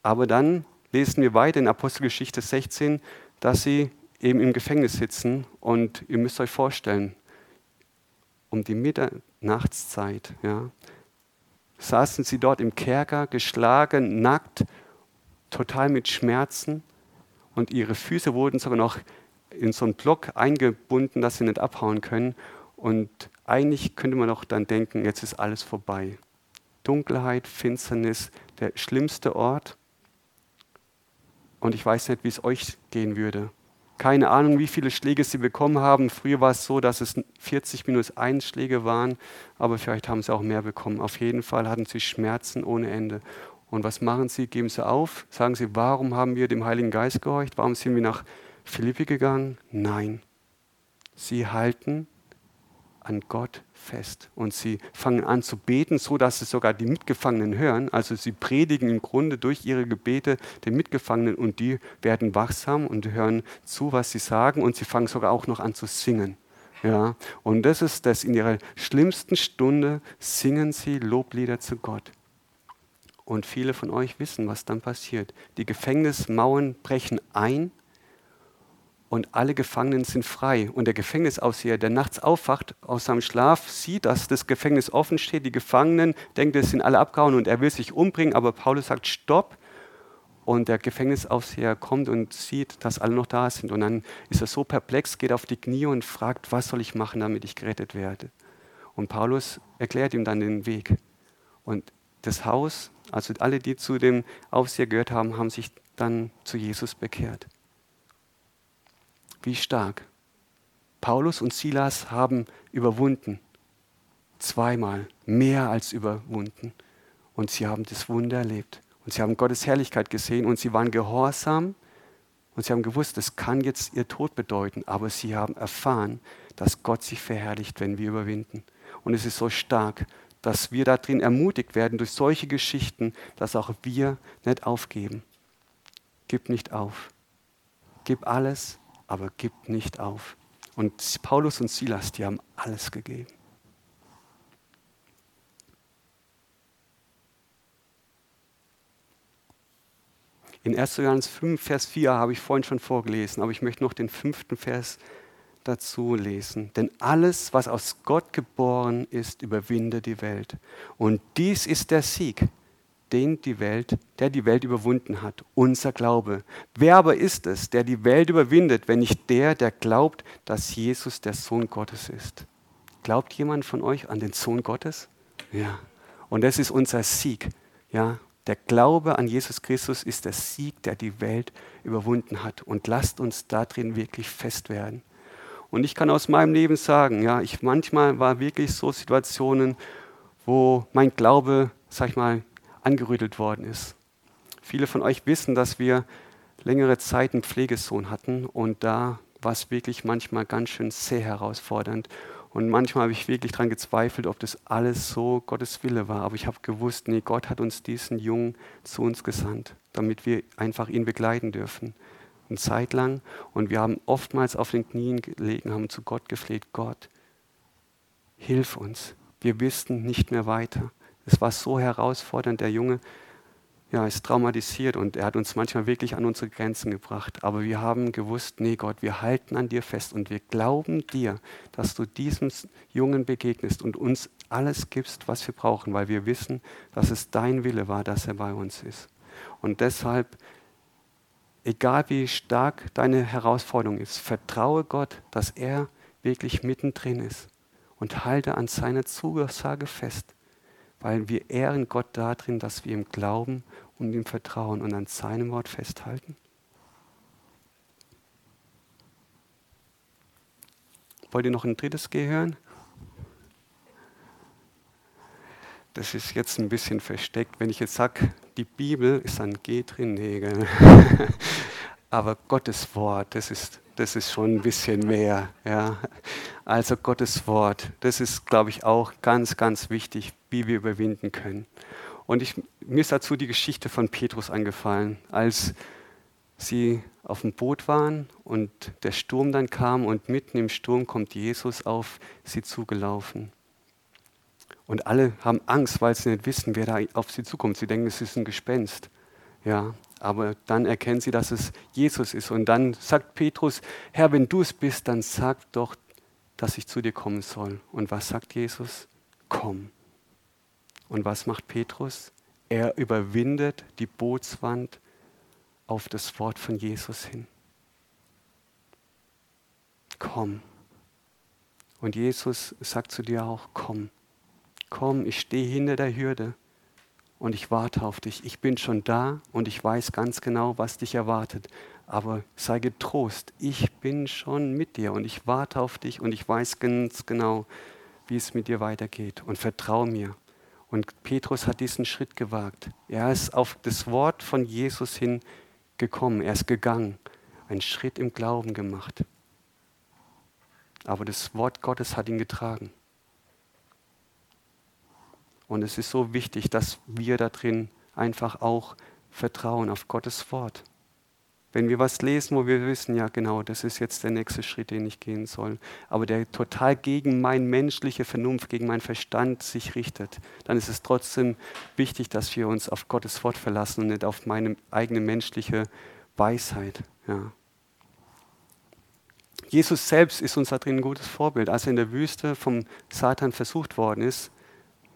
Aber dann lesen wir weiter in Apostelgeschichte 16, dass sie eben im Gefängnis sitzen und ihr müsst euch vorstellen, um die Mitternachtszeit ja, saßen sie dort im Kerker, geschlagen, nackt, total mit Schmerzen und ihre Füße wurden sogar noch in so einen Block eingebunden, dass sie nicht abhauen können. Und eigentlich könnte man auch dann denken, jetzt ist alles vorbei. Dunkelheit, Finsternis, der schlimmste Ort. Und ich weiß nicht, wie es euch gehen würde. Keine Ahnung, wie viele Schläge sie bekommen haben. Früher war es so, dass es 40 minus 1 Schläge waren, aber vielleicht haben sie auch mehr bekommen. Auf jeden Fall hatten sie Schmerzen ohne Ende. Und was machen sie? Geben sie auf? Sagen sie, warum haben wir dem Heiligen Geist gehorcht? Warum sind wir nach Philippi gegangen? Nein. Sie halten an Gott fest. Und sie fangen an zu beten, so dass es sogar die Mitgefangenen hören. Also sie predigen im Grunde durch ihre Gebete den Mitgefangenen und die werden wachsam und hören zu, was sie sagen und sie fangen sogar auch noch an zu singen. Ja, und das ist das, in ihrer schlimmsten Stunde singen sie Loblieder zu Gott. Und viele von euch wissen, was dann passiert. Die Gefängnismauern brechen ein und alle Gefangenen sind frei. Und der Gefängnisaufseher, der nachts aufwacht aus seinem Schlaf, sieht, dass das Gefängnis offen steht, die Gefangenen, denkt, es sind alle abgehauen und er will sich umbringen, aber Paulus sagt, stopp. Und der Gefängnisaufseher kommt und sieht, dass alle noch da sind. Und dann ist er so perplex, geht auf die Knie und fragt, was soll ich machen, damit ich gerettet werde. Und Paulus erklärt ihm dann den Weg. Und das Haus, also alle, die zu dem Aufseher gehört haben, haben sich dann zu Jesus bekehrt. Wie stark. Paulus und Silas haben überwunden zweimal, mehr als überwunden. Und sie haben das Wunder erlebt. Und sie haben Gottes Herrlichkeit gesehen und sie waren gehorsam und sie haben gewusst, das kann jetzt ihr Tod bedeuten, aber sie haben erfahren, dass Gott sich verherrlicht, wenn wir überwinden. Und es ist so stark, dass wir darin ermutigt werden durch solche Geschichten, dass auch wir nicht aufgeben. Gib nicht auf. Gib alles, aber gib nicht auf. Und Paulus und Silas, die haben alles gegeben. In 1. Johannes 5, Vers 4 habe ich vorhin schon vorgelesen, aber ich möchte noch den fünften Vers dazu lesen. Denn alles, was aus Gott geboren ist, überwindet die Welt. Und dies ist der Sieg, den die Welt, der die Welt überwunden hat, unser Glaube. Wer aber ist es, der die Welt überwindet, wenn nicht der, der glaubt, dass Jesus der Sohn Gottes ist? Glaubt jemand von euch an den Sohn Gottes? Ja. Und das ist unser Sieg. Ja. Der Glaube an Jesus Christus ist der Sieg, der die Welt überwunden hat. Und lasst uns darin wirklich fest werden. Und ich kann aus meinem Leben sagen, ja, ich manchmal war wirklich so Situationen, wo mein Glaube, sag ich mal, angerüttelt worden ist. Viele von euch wissen, dass wir längere Zeit einen Pflegesohn hatten und da war es wirklich manchmal ganz schön sehr herausfordernd. Und manchmal habe ich wirklich daran gezweifelt, ob das alles so Gottes Wille war. Aber ich habe gewusst, nee, Gott hat uns diesen Jungen zu uns gesandt, damit wir einfach ihn begleiten dürfen. Eine Zeit lang. Und wir haben oftmals auf den Knien gelegen, haben zu Gott gefleht, Gott, hilf uns. Wir wissen nicht mehr weiter. Es war so herausfordernd. Der Junge ja, ist traumatisiert und er hat uns manchmal wirklich an unsere Grenzen gebracht. Aber wir haben gewusst, nee Gott, wir halten an dir fest und wir glauben dir, dass du diesem Jungen begegnest und uns alles gibst, was wir brauchen, weil wir wissen, dass es dein Wille war, dass er bei uns ist. Und deshalb, egal wie stark deine Herausforderung ist, vertraue Gott, dass er wirklich mittendrin ist und halte an seiner Zusage fest weil wir ehren Gott darin, dass wir ihm glauben und ihm vertrauen und an seinem Wort festhalten? Wollt ihr noch ein drittes G hören? Das ist jetzt ein bisschen versteckt. Wenn ich jetzt sage, die Bibel ist ein G drin, nee, *laughs* aber Gottes Wort, das ist, das ist schon ein bisschen mehr. Ja. Also Gottes Wort, das ist, glaube ich, auch ganz, ganz wichtig, wie wir überwinden können. Und ich, mir ist dazu die Geschichte von Petrus angefallen, als sie auf dem Boot waren und der Sturm dann kam und mitten im Sturm kommt Jesus auf sie zugelaufen. Und alle haben Angst, weil sie nicht wissen, wer da auf sie zukommt. Sie denken, es ist ein Gespenst. Ja, aber dann erkennen sie, dass es Jesus ist. Und dann sagt Petrus, Herr, wenn du es bist, dann sag doch, dass ich zu dir kommen soll. Und was sagt Jesus? Komm. Und was macht Petrus? Er überwindet die Bootswand auf das Wort von Jesus hin. Komm. Und Jesus sagt zu dir auch, komm. Komm, ich stehe hinter der Hürde und ich warte auf dich. Ich bin schon da und ich weiß ganz genau, was dich erwartet. Aber sei getrost, ich bin schon mit dir und ich warte auf dich und ich weiß ganz genau, wie es mit dir weitergeht. Und vertraue mir. Und Petrus hat diesen Schritt gewagt. Er ist auf das Wort von Jesus hin gekommen. Er ist gegangen, einen Schritt im Glauben gemacht. Aber das Wort Gottes hat ihn getragen. Und es ist so wichtig, dass wir da drin einfach auch vertrauen auf Gottes Wort. Wenn wir was lesen, wo wir wissen, ja genau, das ist jetzt der nächste Schritt, den ich gehen soll, aber der total gegen meine menschliche Vernunft, gegen meinen Verstand sich richtet, dann ist es trotzdem wichtig, dass wir uns auf Gottes Wort verlassen und nicht auf meine eigene menschliche Weisheit. Ja. Jesus selbst ist uns da drin ein gutes Vorbild. Als er in der Wüste vom Satan versucht worden ist,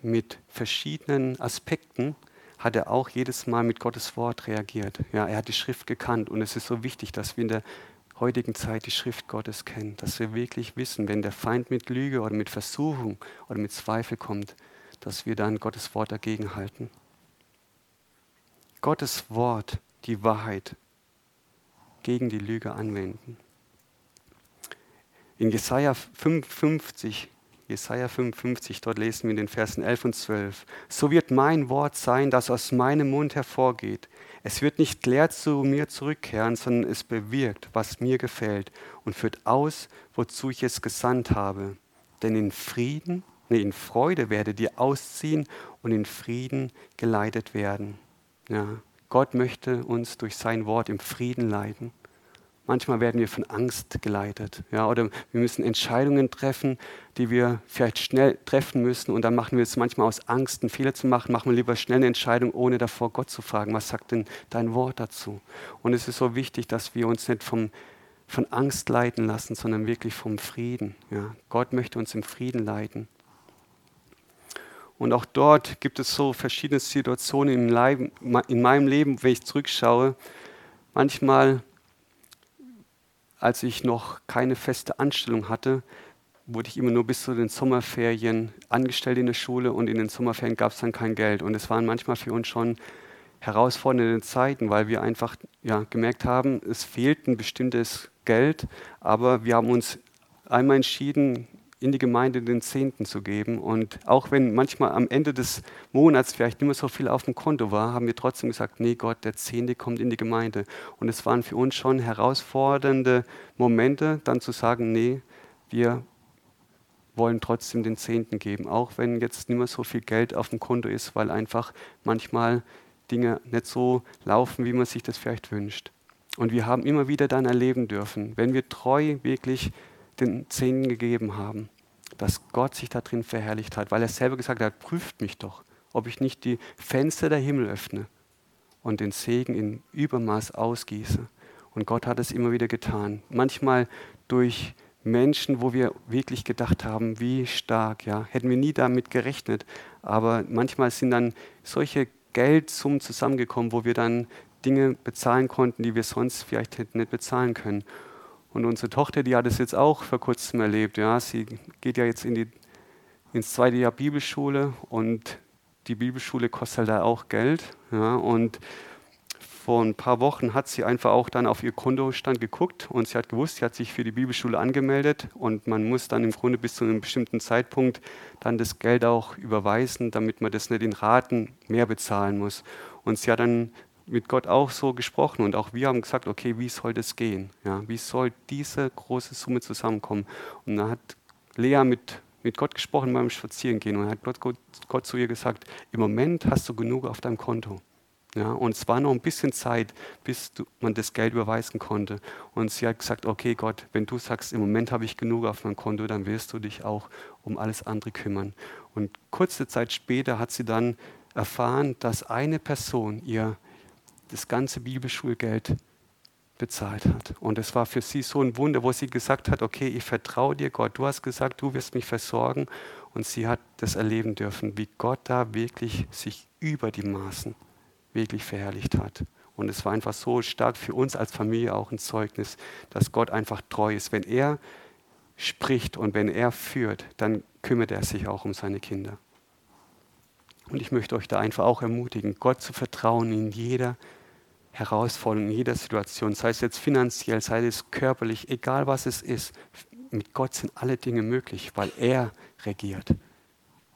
mit verschiedenen Aspekten, hat er auch jedes Mal mit Gottes Wort reagiert. Ja, er hat die Schrift gekannt und es ist so wichtig, dass wir in der heutigen Zeit die Schrift Gottes kennen, dass wir wirklich wissen, wenn der Feind mit Lüge oder mit Versuchung oder mit Zweifel kommt, dass wir dann Gottes Wort dagegen halten. Gottes Wort, die Wahrheit gegen die Lüge anwenden. In Jesaja 55 Jesaja 55, dort lesen wir in den Versen 11 und 12. So wird mein Wort sein, das aus meinem Mund hervorgeht. Es wird nicht leer zu mir zurückkehren, sondern es bewirkt, was mir gefällt und führt aus, wozu ich es gesandt habe. Denn in Frieden, nee, in Freude werdet ihr ausziehen und in Frieden geleitet werden. Ja, Gott möchte uns durch sein Wort im Frieden leiten. Manchmal werden wir von Angst geleitet. Ja, oder wir müssen Entscheidungen treffen, die wir vielleicht schnell treffen müssen. Und dann machen wir es manchmal aus Angst, einen Fehler zu machen, machen wir lieber schnell eine Entscheidung, ohne davor Gott zu fragen, was sagt denn dein Wort dazu? Und es ist so wichtig, dass wir uns nicht vom, von Angst leiten lassen, sondern wirklich vom Frieden. Ja, Gott möchte uns im Frieden leiten. Und auch dort gibt es so verschiedene Situationen in meinem Leben, wenn ich zurückschaue. Manchmal als ich noch keine feste Anstellung hatte, wurde ich immer nur bis zu den Sommerferien angestellt in der Schule und in den Sommerferien gab es dann kein Geld. Und es waren manchmal für uns schon herausfordernde Zeiten, weil wir einfach ja, gemerkt haben, es fehlt ein bestimmtes Geld, aber wir haben uns einmal entschieden, in die Gemeinde den Zehnten zu geben. Und auch wenn manchmal am Ende des Monats vielleicht nicht mehr so viel auf dem Konto war, haben wir trotzdem gesagt, nee Gott, der Zehnte kommt in die Gemeinde. Und es waren für uns schon herausfordernde Momente, dann zu sagen, nee, wir wollen trotzdem den Zehnten geben, auch wenn jetzt nicht mehr so viel Geld auf dem Konto ist, weil einfach manchmal Dinge nicht so laufen, wie man sich das vielleicht wünscht. Und wir haben immer wieder dann erleben dürfen, wenn wir treu wirklich den Zehnten gegeben haben, dass Gott sich darin verherrlicht hat, weil er selber gesagt hat, prüft mich doch, ob ich nicht die Fenster der Himmel öffne und den Segen in Übermaß ausgieße. Und Gott hat es immer wieder getan. Manchmal durch Menschen, wo wir wirklich gedacht haben, wie stark, ja, hätten wir nie damit gerechnet. Aber manchmal sind dann solche Geldsummen zusammengekommen, wo wir dann Dinge bezahlen konnten, die wir sonst vielleicht hätten nicht bezahlen können. Und unsere Tochter, die hat es jetzt auch vor kurzem erlebt. Ja, sie geht ja jetzt in die, ins zweite Jahr Bibelschule und die Bibelschule kostet halt da auch Geld. Ja, und vor ein paar Wochen hat sie einfach auch dann auf ihr Kontostand geguckt und sie hat gewusst, sie hat sich für die Bibelschule angemeldet und man muss dann im Grunde bis zu einem bestimmten Zeitpunkt dann das Geld auch überweisen, damit man das nicht in Raten mehr bezahlen muss. Und sie hat dann mit Gott auch so gesprochen und auch wir haben gesagt, okay, wie soll das gehen? Ja, wie soll diese große Summe zusammenkommen? Und dann hat Lea mit, mit Gott gesprochen beim Spazierengehen und hat Gott, Gott, Gott zu ihr gesagt, im Moment hast du genug auf deinem Konto. Ja, und es war noch ein bisschen Zeit, bis du, man das Geld überweisen konnte. Und sie hat gesagt, okay Gott, wenn du sagst, im Moment habe ich genug auf meinem Konto, dann wirst du dich auch um alles andere kümmern. Und kurze Zeit später hat sie dann erfahren, dass eine Person ihr das ganze Bibelschulgeld bezahlt hat. Und es war für sie so ein Wunder, wo sie gesagt hat, okay, ich vertraue dir, Gott, du hast gesagt, du wirst mich versorgen. Und sie hat das erleben dürfen, wie Gott da wirklich sich über die Maßen wirklich verherrlicht hat. Und es war einfach so stark für uns als Familie auch ein Zeugnis, dass Gott einfach treu ist. Wenn er spricht und wenn er führt, dann kümmert er sich auch um seine Kinder. Und ich möchte euch da einfach auch ermutigen, Gott zu vertrauen in jeder Herausforderung, in jeder Situation, sei es jetzt finanziell, sei es körperlich, egal was es ist. Mit Gott sind alle Dinge möglich, weil er regiert.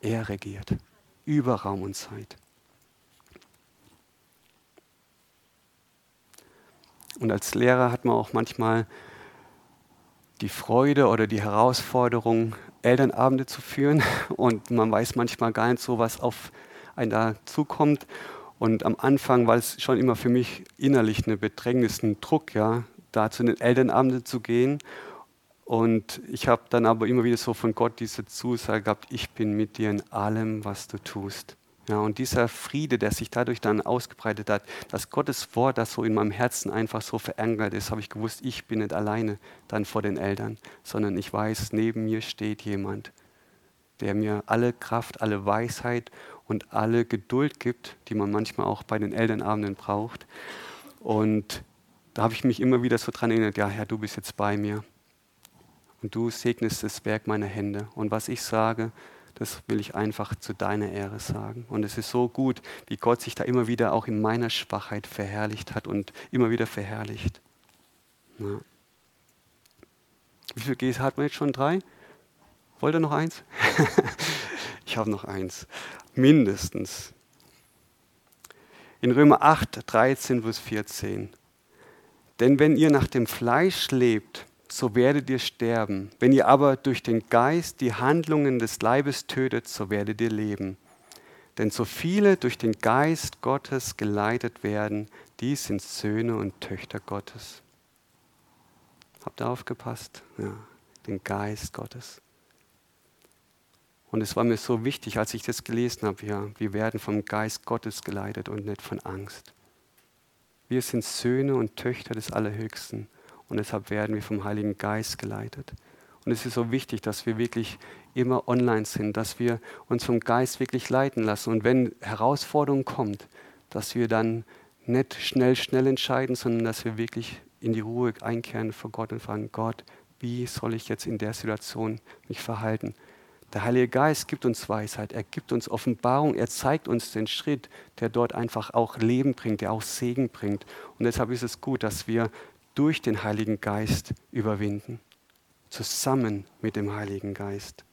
Er regiert über Raum und Zeit. Und als Lehrer hat man auch manchmal die Freude oder die Herausforderung, Elternabende zu führen. *laughs* Und man weiß manchmal gar nicht so, was auf einen da zukommt. Und am Anfang war es schon immer für mich innerlich eine Bedrängnis, ein Druck, ja, da zu den Elternabenden zu gehen. Und ich habe dann aber immer wieder so von Gott diese Zusage gehabt, ich bin mit dir in allem, was du tust. Ja, und dieser Friede, der sich dadurch dann ausgebreitet hat, dass Gottes Wort, das so in meinem Herzen einfach so verankert ist, habe ich gewusst, ich bin nicht alleine dann vor den Eltern, sondern ich weiß, neben mir steht jemand, der mir alle Kraft, alle Weisheit und alle Geduld gibt, die man manchmal auch bei den Elternabenden braucht. Und da habe ich mich immer wieder so dran erinnert, ja Herr, du bist jetzt bei mir. Und du segnest das Werk meiner Hände. Und was ich sage, das will ich einfach zu deiner Ehre sagen. Und es ist so gut, wie Gott sich da immer wieder auch in meiner Schwachheit verherrlicht hat und immer wieder verherrlicht. Ja. Wie viele Gs hat man jetzt schon? Drei? Wollt ihr noch eins? *laughs* ich habe noch eins. Mindestens. In Römer 8, 13 bis 14. Denn wenn ihr nach dem Fleisch lebt, so werdet ihr sterben. Wenn ihr aber durch den Geist die Handlungen des Leibes tötet, so werdet ihr leben. Denn so viele durch den Geist Gottes geleitet werden, die sind Söhne und Töchter Gottes. Habt ihr aufgepasst? Ja, den Geist Gottes. Und es war mir so wichtig, als ich das gelesen habe, ja, wir werden vom Geist Gottes geleitet und nicht von Angst. Wir sind Söhne und Töchter des Allerhöchsten und deshalb werden wir vom Heiligen Geist geleitet. Und es ist so wichtig, dass wir wirklich immer online sind, dass wir uns vom Geist wirklich leiten lassen. Und wenn Herausforderung kommt, dass wir dann nicht schnell, schnell entscheiden, sondern dass wir wirklich in die Ruhe einkehren vor Gott und fragen, Gott, wie soll ich jetzt in der Situation mich verhalten? Der Heilige Geist gibt uns Weisheit, er gibt uns Offenbarung, er zeigt uns den Schritt, der dort einfach auch Leben bringt, der auch Segen bringt. Und deshalb ist es gut, dass wir durch den Heiligen Geist überwinden, zusammen mit dem Heiligen Geist.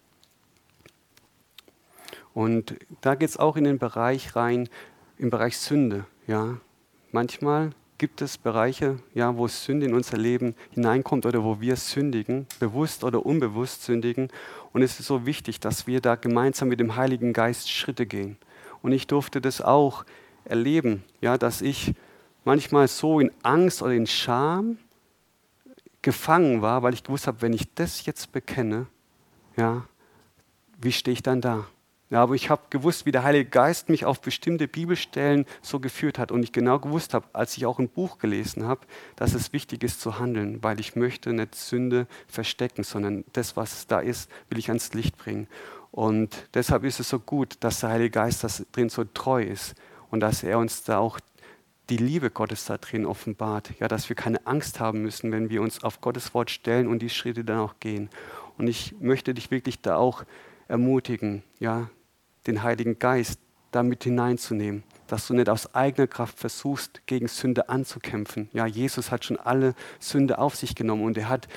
Und da geht es auch in den Bereich rein, im Bereich Sünde. Ja. Manchmal gibt es Bereiche, ja, wo Sünde in unser Leben hineinkommt oder wo wir sündigen, bewusst oder unbewusst sündigen. Und es ist so wichtig, dass wir da gemeinsam mit dem Heiligen Geist Schritte gehen. Und ich durfte das auch erleben, ja, dass ich manchmal so in Angst oder in Scham gefangen war, weil ich gewusst habe, wenn ich das jetzt bekenne, ja, wie stehe ich dann da? Ja, aber ich habe gewusst, wie der Heilige Geist mich auf bestimmte Bibelstellen so geführt hat und ich genau gewusst habe, als ich auch ein Buch gelesen habe, dass es wichtig ist zu handeln, weil ich möchte nicht Sünde verstecken, sondern das, was da ist, will ich ans Licht bringen. Und deshalb ist es so gut, dass der Heilige Geist da drin so treu ist und dass er uns da auch die Liebe Gottes da drin offenbart. Ja, dass wir keine Angst haben müssen, wenn wir uns auf Gottes Wort stellen und die Schritte dann auch gehen. Und ich möchte dich wirklich da auch ermutigen, ja, den Heiligen Geist damit hineinzunehmen, dass du nicht aus eigener Kraft versuchst, gegen Sünde anzukämpfen. Ja, Jesus hat schon alle Sünde auf sich genommen und er hat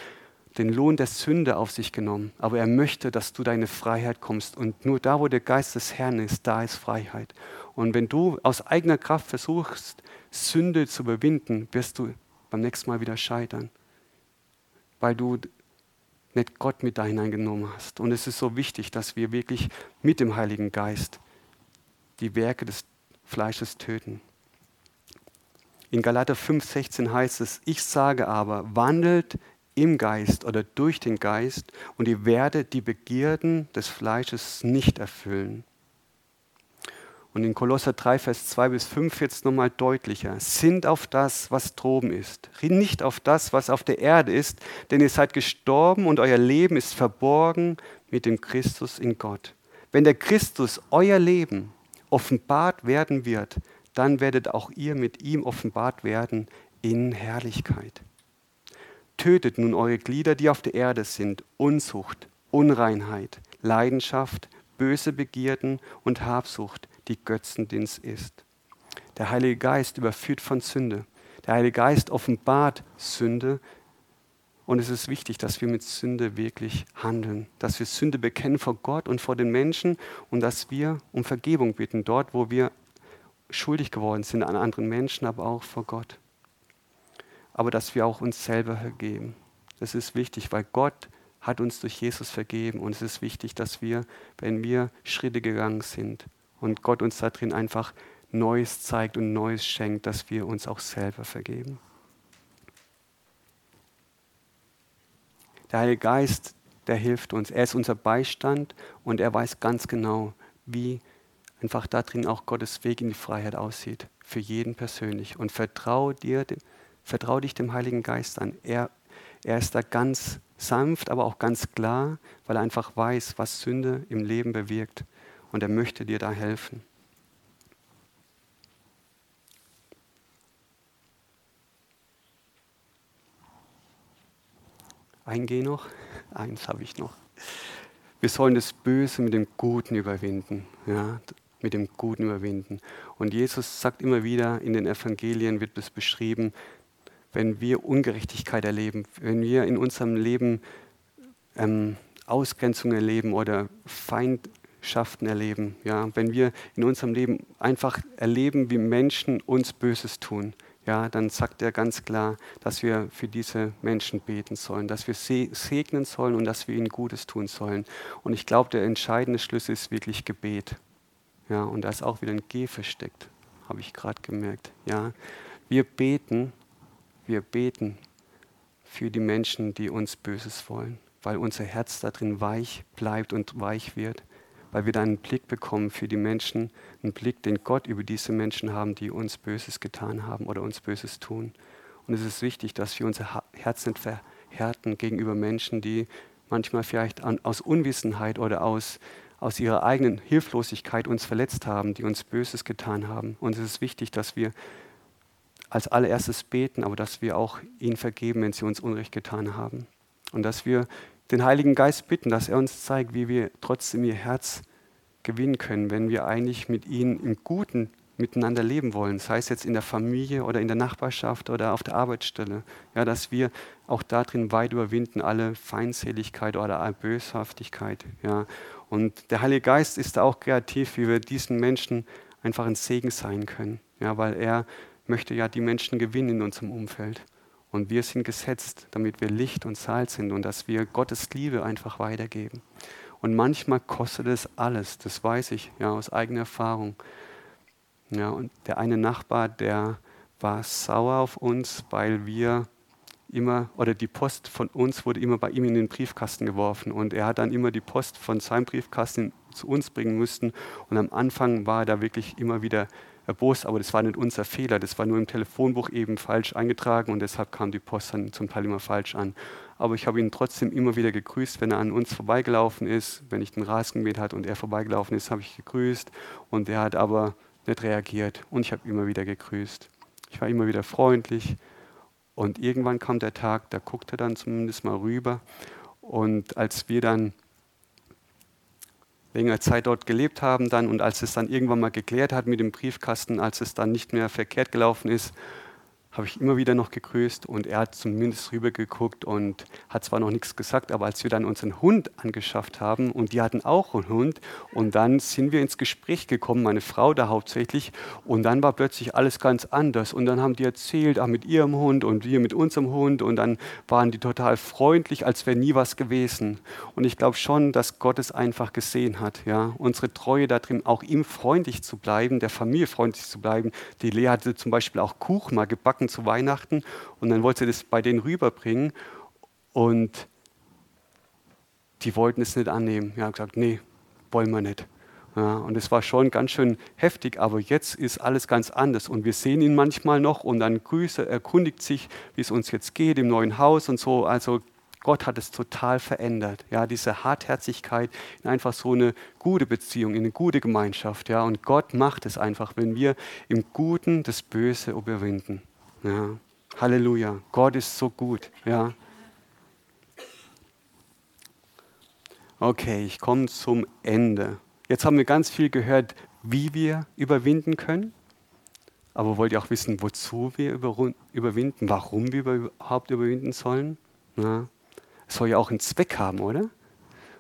den Lohn der Sünde auf sich genommen. Aber er möchte, dass du deine Freiheit kommst. Und nur da, wo der Geist des Herrn ist, da ist Freiheit. Und wenn du aus eigener Kraft versuchst, Sünde zu überwinden, wirst du beim nächsten Mal wieder scheitern. Weil du nicht Gott mit da hineingenommen hast. Und es ist so wichtig, dass wir wirklich mit dem Heiligen Geist die Werke des Fleisches töten. In Galater 5,16 heißt es: Ich sage aber, wandelt im Geist oder durch den Geist und ihr werdet die Begierden des Fleisches nicht erfüllen. Und in Kolosser 3, Vers 2 bis 5 wird es nochmal deutlicher. Sind auf das, was droben ist. Nicht auf das, was auf der Erde ist, denn ihr seid gestorben und euer Leben ist verborgen mit dem Christus in Gott. Wenn der Christus euer Leben offenbart werden wird, dann werdet auch ihr mit ihm offenbart werden in Herrlichkeit. Tötet nun eure Glieder, die auf der Erde sind, Unzucht, Unreinheit, Leidenschaft, böse Begierden und Habsucht, die Götzendienst ist. Der Heilige Geist überführt von Sünde. Der Heilige Geist offenbart Sünde. Und es ist wichtig, dass wir mit Sünde wirklich handeln, dass wir Sünde bekennen vor Gott und vor den Menschen und dass wir um Vergebung bitten, dort, wo wir schuldig geworden sind an anderen Menschen, aber auch vor Gott. Aber dass wir auch uns selber vergeben. Das ist wichtig, weil Gott hat uns durch Jesus vergeben und es ist wichtig, dass wir, wenn wir Schritte gegangen sind, und Gott uns da drin einfach Neues zeigt und Neues schenkt, dass wir uns auch selber vergeben. Der Heilige Geist, der hilft uns. Er ist unser Beistand und er weiß ganz genau, wie einfach da drin auch Gottes Weg in die Freiheit aussieht. Für jeden persönlich. Und vertrau dir, vertrau dich dem Heiligen Geist an. Er, er ist da ganz sanft, aber auch ganz klar, weil er einfach weiß, was Sünde im Leben bewirkt und er möchte dir da helfen. Ein Geh noch, eins habe ich noch. Wir sollen das Böse mit dem Guten überwinden. Ja, mit dem Guten überwinden. Und Jesus sagt immer wieder, in den Evangelien wird es beschrieben, wenn wir Ungerechtigkeit erleben, wenn wir in unserem Leben ähm, Ausgrenzung erleben oder Feindschaften erleben, ja, wenn wir in unserem Leben einfach erleben, wie Menschen uns Böses tun, ja, dann sagt er ganz klar, dass wir für diese Menschen beten sollen, dass wir segnen sollen und dass wir ihnen Gutes tun sollen. Und ich glaube, der entscheidende Schlüssel ist wirklich Gebet. Ja, und da ist auch wieder ein G versteckt, habe ich gerade gemerkt. Ja, wir beten, wir beten für die Menschen, die uns Böses wollen, weil unser Herz da drin weich bleibt und weich wird, weil wir dann einen Blick bekommen für die Menschen, einen Blick, den Gott über diese Menschen haben, die uns Böses getan haben oder uns Böses tun. Und es ist wichtig, dass wir unser Herz nicht verhärten gegenüber Menschen, die manchmal vielleicht an, aus Unwissenheit oder aus, aus ihrer eigenen Hilflosigkeit uns verletzt haben, die uns Böses getan haben. Und es ist wichtig, dass wir als allererstes beten, aber dass wir auch ihnen vergeben, wenn sie uns Unrecht getan haben. Und dass wir den Heiligen Geist bitten, dass er uns zeigt, wie wir trotzdem ihr Herz gewinnen können, wenn wir eigentlich mit ihnen im Guten miteinander leben wollen, sei es jetzt in der Familie oder in der Nachbarschaft oder auf der Arbeitsstelle. Ja, dass wir auch darin weit überwinden, alle Feindseligkeit oder alle Böshaftigkeit. Ja. Und der Heilige Geist ist da auch kreativ, wie wir diesen Menschen einfach ein Segen sein können. Ja, weil er möchte ja die Menschen gewinnen in unserem Umfeld. Und wir sind gesetzt, damit wir Licht und Salz sind und dass wir Gottes Liebe einfach weitergeben. Und manchmal kostet es alles, das weiß ich ja aus eigener Erfahrung. Ja, und der eine Nachbar, der war sauer auf uns, weil wir immer, oder die Post von uns wurde immer bei ihm in den Briefkasten geworfen und er hat dann immer die Post von seinem Briefkasten zu uns bringen müssen. Und am Anfang war er da wirklich immer wieder erbost, aber das war nicht unser Fehler, das war nur im Telefonbuch eben falsch eingetragen und deshalb kam die Post dann zum Teil immer falsch an. Aber ich habe ihn trotzdem immer wieder gegrüßt, wenn er an uns vorbeigelaufen ist, wenn ich den Rasen gemäht hat und er vorbeigelaufen ist, habe ich gegrüßt und er hat aber nicht reagiert und ich habe immer wieder gegrüßt. Ich war immer wieder freundlich und irgendwann kam der Tag, da guckte er dann zumindest mal rüber und als wir dann längere Zeit dort gelebt haben dann. Und als es dann irgendwann mal geklärt hat mit dem Briefkasten, als es dann nicht mehr verkehrt gelaufen ist, habe ich immer wieder noch gegrüßt und er hat zumindest rübergeguckt und hat zwar noch nichts gesagt, aber als wir dann unseren Hund angeschafft haben und die hatten auch einen Hund und dann sind wir ins Gespräch gekommen, meine Frau da hauptsächlich und dann war plötzlich alles ganz anders und dann haben die erzählt, ach mit ihrem Hund und wir mit unserem Hund und dann waren die total freundlich, als wäre nie was gewesen und ich glaube schon, dass Gott es einfach gesehen hat, ja, unsere Treue darin, auch ihm freundlich zu bleiben, der Familie freundlich zu bleiben. Die Lea hatte zum Beispiel auch Kuchen mal gebacken backen zu Weihnachten und dann wollte sie das bei denen rüberbringen und die wollten es nicht annehmen. Ja, gesagt, nee, wollen wir nicht. Ja, und es war schon ganz schön heftig, aber jetzt ist alles ganz anders und wir sehen ihn manchmal noch und dann grüße, erkundigt sich, wie es uns jetzt geht im neuen Haus und so. Also Gott hat es total verändert. Ja, diese Hartherzigkeit in einfach so eine gute Beziehung, in eine gute Gemeinschaft. Ja, und Gott macht es einfach, wenn wir im Guten das Böse überwinden. Ja. Halleluja. Gott ist so gut. Ja. Okay, ich komme zum Ende. Jetzt haben wir ganz viel gehört, wie wir überwinden können. Aber wollt ihr auch wissen, wozu wir überwinden, warum wir überhaupt überwinden sollen? Es soll ja auch einen Zweck haben, oder?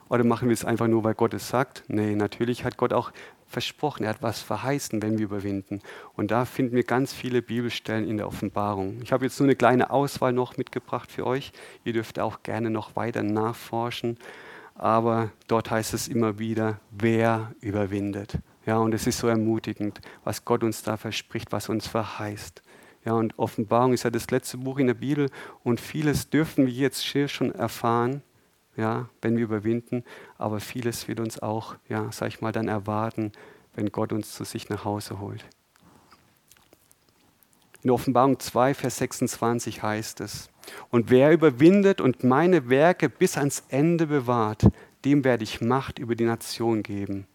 Oder machen wir es einfach nur, weil Gott es sagt? Nee, natürlich hat Gott auch versprochen, er hat was verheißen, wenn wir überwinden. Und da finden wir ganz viele Bibelstellen in der Offenbarung. Ich habe jetzt nur eine kleine Auswahl noch mitgebracht für euch. Ihr dürft auch gerne noch weiter nachforschen. Aber dort heißt es immer wieder, wer überwindet. Ja, und es ist so ermutigend, was Gott uns da verspricht, was uns verheißt. Ja, und Offenbarung ist ja das letzte Buch in der Bibel und vieles dürfen wir jetzt hier schon erfahren ja, wenn wir überwinden, aber vieles wird uns auch, ja, sag ich mal, dann erwarten, wenn Gott uns zu sich nach Hause holt. In Offenbarung 2, Vers 26 heißt es, und wer überwindet und meine Werke bis ans Ende bewahrt, dem werde ich Macht über die Nation geben.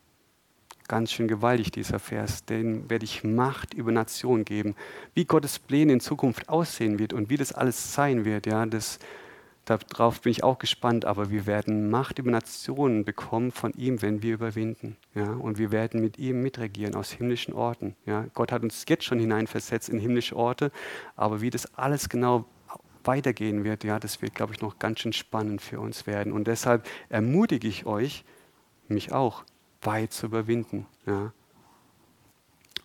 Ganz schön gewaltig dieser Vers, dem werde ich Macht über Nation geben. Wie Gottes Pläne in Zukunft aussehen wird und wie das alles sein wird, ja, das Darauf bin ich auch gespannt, aber wir werden Macht über Nationen bekommen von ihm, wenn wir überwinden. Ja? Und wir werden mit ihm mitregieren aus himmlischen Orten. Ja? Gott hat uns jetzt schon hineinversetzt in himmlische Orte, aber wie das alles genau weitergehen wird, ja, das wird, glaube ich, noch ganz schön spannend für uns werden. Und deshalb ermutige ich euch, mich auch, weit zu überwinden. Ja.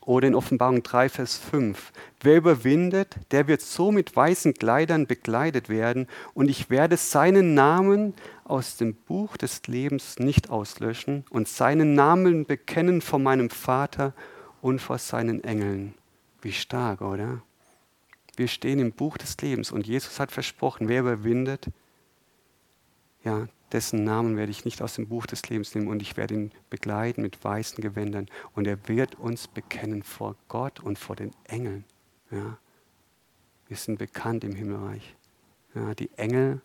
Oder in Offenbarung 3, Vers 5. Wer überwindet, der wird so mit weißen Kleidern bekleidet werden und ich werde seinen Namen aus dem Buch des Lebens nicht auslöschen und seinen Namen bekennen vor meinem Vater und vor seinen Engeln. Wie stark, oder? Wir stehen im Buch des Lebens und Jesus hat versprochen, wer überwindet, ja, dessen Namen werde ich nicht aus dem Buch des Lebens nehmen und ich werde ihn begleiten mit weißen Gewändern und er wird uns bekennen vor Gott und vor den Engeln. Ja. Wir sind bekannt im Himmelreich. Ja, die Engel,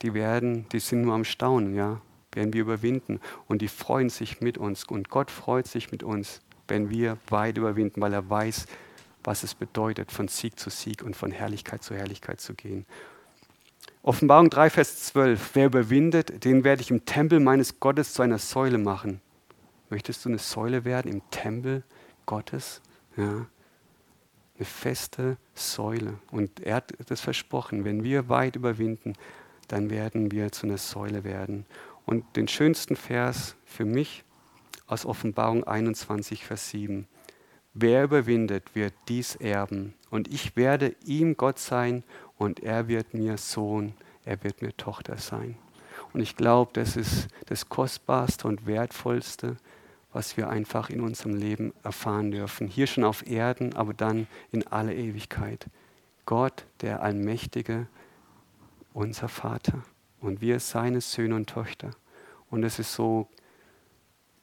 die werden, die sind nur am Staunen, ja, werden wir überwinden und die freuen sich mit uns und Gott freut sich mit uns, wenn wir weit überwinden, weil er weiß, was es bedeutet, von Sieg zu Sieg und von Herrlichkeit zu Herrlichkeit zu gehen. Offenbarung 3, Vers 12. Wer überwindet, den werde ich im Tempel meines Gottes zu einer Säule machen. Möchtest du eine Säule werden im Tempel Gottes? Ja. Eine feste Säule. Und er hat das versprochen. Wenn wir weit überwinden, dann werden wir zu einer Säule werden. Und den schönsten Vers für mich aus Offenbarung 21, Vers 7. Wer überwindet, wird dies erben. Und ich werde ihm Gott sein und er wird mir Sohn, er wird mir Tochter sein. Und ich glaube, das ist das Kostbarste und Wertvollste, was wir einfach in unserem Leben erfahren dürfen. Hier schon auf Erden, aber dann in alle Ewigkeit. Gott, der Allmächtige, unser Vater. Und wir seine Söhne und Töchter. Und es ist so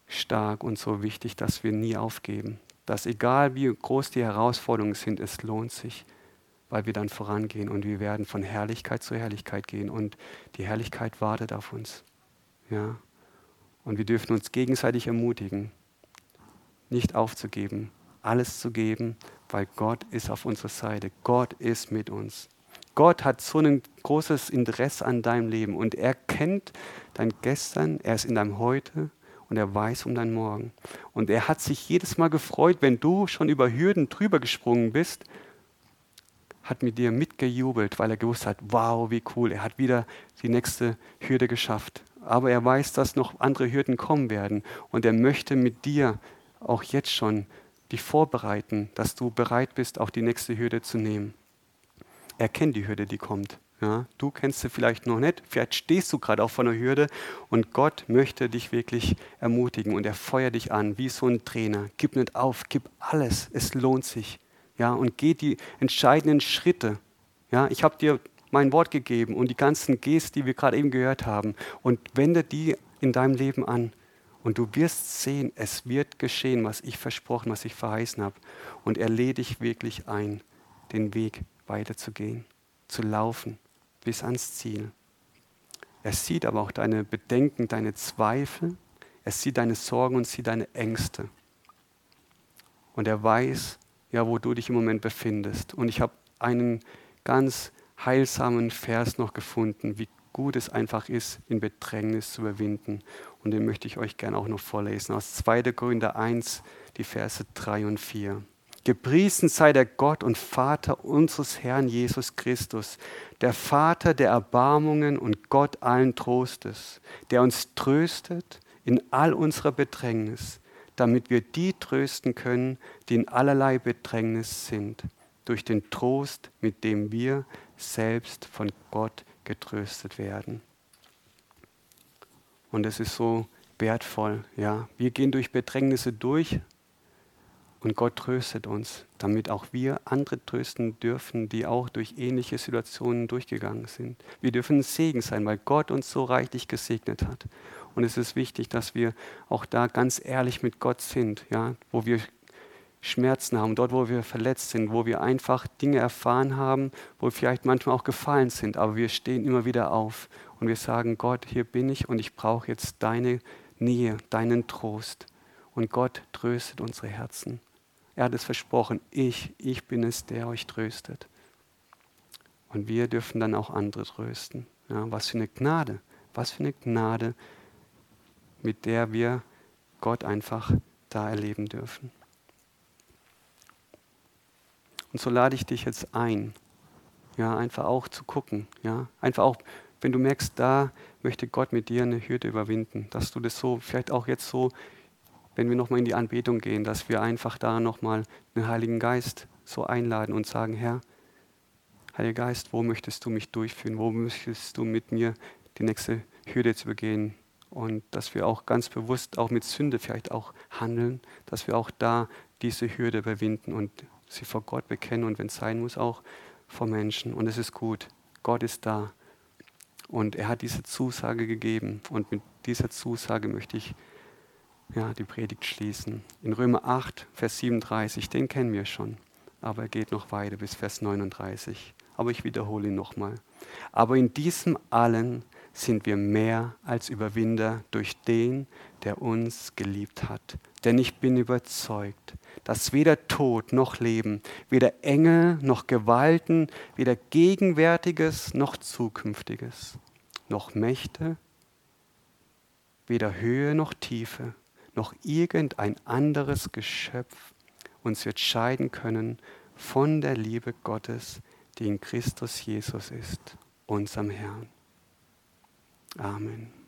stark und so wichtig, dass wir nie aufgeben. Dass egal wie groß die Herausforderungen sind, es lohnt sich weil wir dann vorangehen und wir werden von Herrlichkeit zu Herrlichkeit gehen und die Herrlichkeit wartet auf uns. Ja? Und wir dürfen uns gegenseitig ermutigen, nicht aufzugeben, alles zu geben, weil Gott ist auf unserer Seite. Gott ist mit uns. Gott hat so ein großes Interesse an deinem Leben und er kennt dein Gestern, er ist in deinem Heute und er weiß um dein Morgen. Und er hat sich jedes Mal gefreut, wenn du schon über Hürden drüber gesprungen bist hat mit dir mitgejubelt, weil er gewusst hat, wow, wie cool, er hat wieder die nächste Hürde geschafft. Aber er weiß, dass noch andere Hürden kommen werden und er möchte mit dir auch jetzt schon dich vorbereiten, dass du bereit bist, auch die nächste Hürde zu nehmen. Er kennt die Hürde, die kommt. Ja, du kennst sie vielleicht noch nicht, vielleicht stehst du gerade auch vor einer Hürde und Gott möchte dich wirklich ermutigen und er feuert dich an wie so ein Trainer. Gib nicht auf, gib alles, es lohnt sich ja, und geh die entscheidenden Schritte. Ja, ich habe dir mein Wort gegeben und die ganzen Gest, die wir gerade eben gehört haben, und wende die in deinem Leben an. Und du wirst sehen, es wird geschehen, was ich versprochen, was ich verheißen habe. Und er lädt dich wirklich ein, den Weg weiterzugehen, zu laufen bis ans Ziel. Er sieht aber auch deine Bedenken, deine Zweifel, er sieht deine Sorgen und sieht deine Ängste. Und er weiß, ja, wo du dich im Moment befindest. Und ich habe einen ganz heilsamen Vers noch gefunden, wie gut es einfach ist, in Bedrängnis zu überwinden. Und den möchte ich euch gerne auch noch vorlesen. Aus 2. Korinther 1, die Verse 3 und 4. Gepriesen sei der Gott und Vater unseres Herrn Jesus Christus, der Vater der Erbarmungen und Gott allen Trostes, der uns tröstet in all unserer Bedrängnis, damit wir die trösten können, die in allerlei Bedrängnis sind, durch den Trost, mit dem wir selbst von Gott getröstet werden. Und es ist so wertvoll, ja. Wir gehen durch Bedrängnisse durch und Gott tröstet uns, damit auch wir andere trösten dürfen, die auch durch ähnliche Situationen durchgegangen sind. Wir dürfen ein Segen sein, weil Gott uns so reichlich gesegnet hat. Und es ist wichtig, dass wir auch da ganz ehrlich mit Gott sind, ja, wo wir Schmerzen haben, dort, wo wir verletzt sind, wo wir einfach Dinge erfahren haben, wo wir vielleicht manchmal auch gefallen sind, aber wir stehen immer wieder auf und wir sagen, Gott, hier bin ich und ich brauche jetzt deine Nähe, deinen Trost. Und Gott tröstet unsere Herzen. Er hat es versprochen, ich, ich bin es, der euch tröstet. Und wir dürfen dann auch andere trösten. Ja, was für eine Gnade, was für eine Gnade, mit der wir Gott einfach da erleben dürfen. Und so lade ich dich jetzt ein, Ja, einfach auch zu gucken. Ja, einfach auch, wenn du merkst, da möchte Gott mit dir eine Hürde überwinden, dass du das so, vielleicht auch jetzt so, wenn wir nochmal in die Anbetung gehen, dass wir einfach da nochmal den Heiligen Geist so einladen und sagen, Herr, Heiliger Geist, wo möchtest du mich durchführen? Wo möchtest du mit mir die nächste Hürde zu begehen? Und dass wir auch ganz bewusst auch mit Sünde vielleicht auch handeln, dass wir auch da diese Hürde überwinden und sie vor Gott bekennen und wenn es sein muss, auch vor Menschen. Und es ist gut. Gott ist da. Und er hat diese Zusage gegeben. Und mit dieser Zusage möchte ich ja, die Predigt schließen. In Römer 8, Vers 37, den kennen wir schon. Aber er geht noch weiter bis Vers 39. Aber ich wiederhole ihn nochmal. Aber in diesem allen sind wir mehr als Überwinder durch den, der uns geliebt hat. Denn ich bin überzeugt, dass weder Tod noch Leben, weder Engel noch Gewalten, weder Gegenwärtiges noch Zukünftiges, noch Mächte, weder Höhe noch Tiefe, noch irgendein anderes Geschöpf uns wird scheiden können von der Liebe Gottes, die in Christus Jesus ist, unserem Herrn. Amen.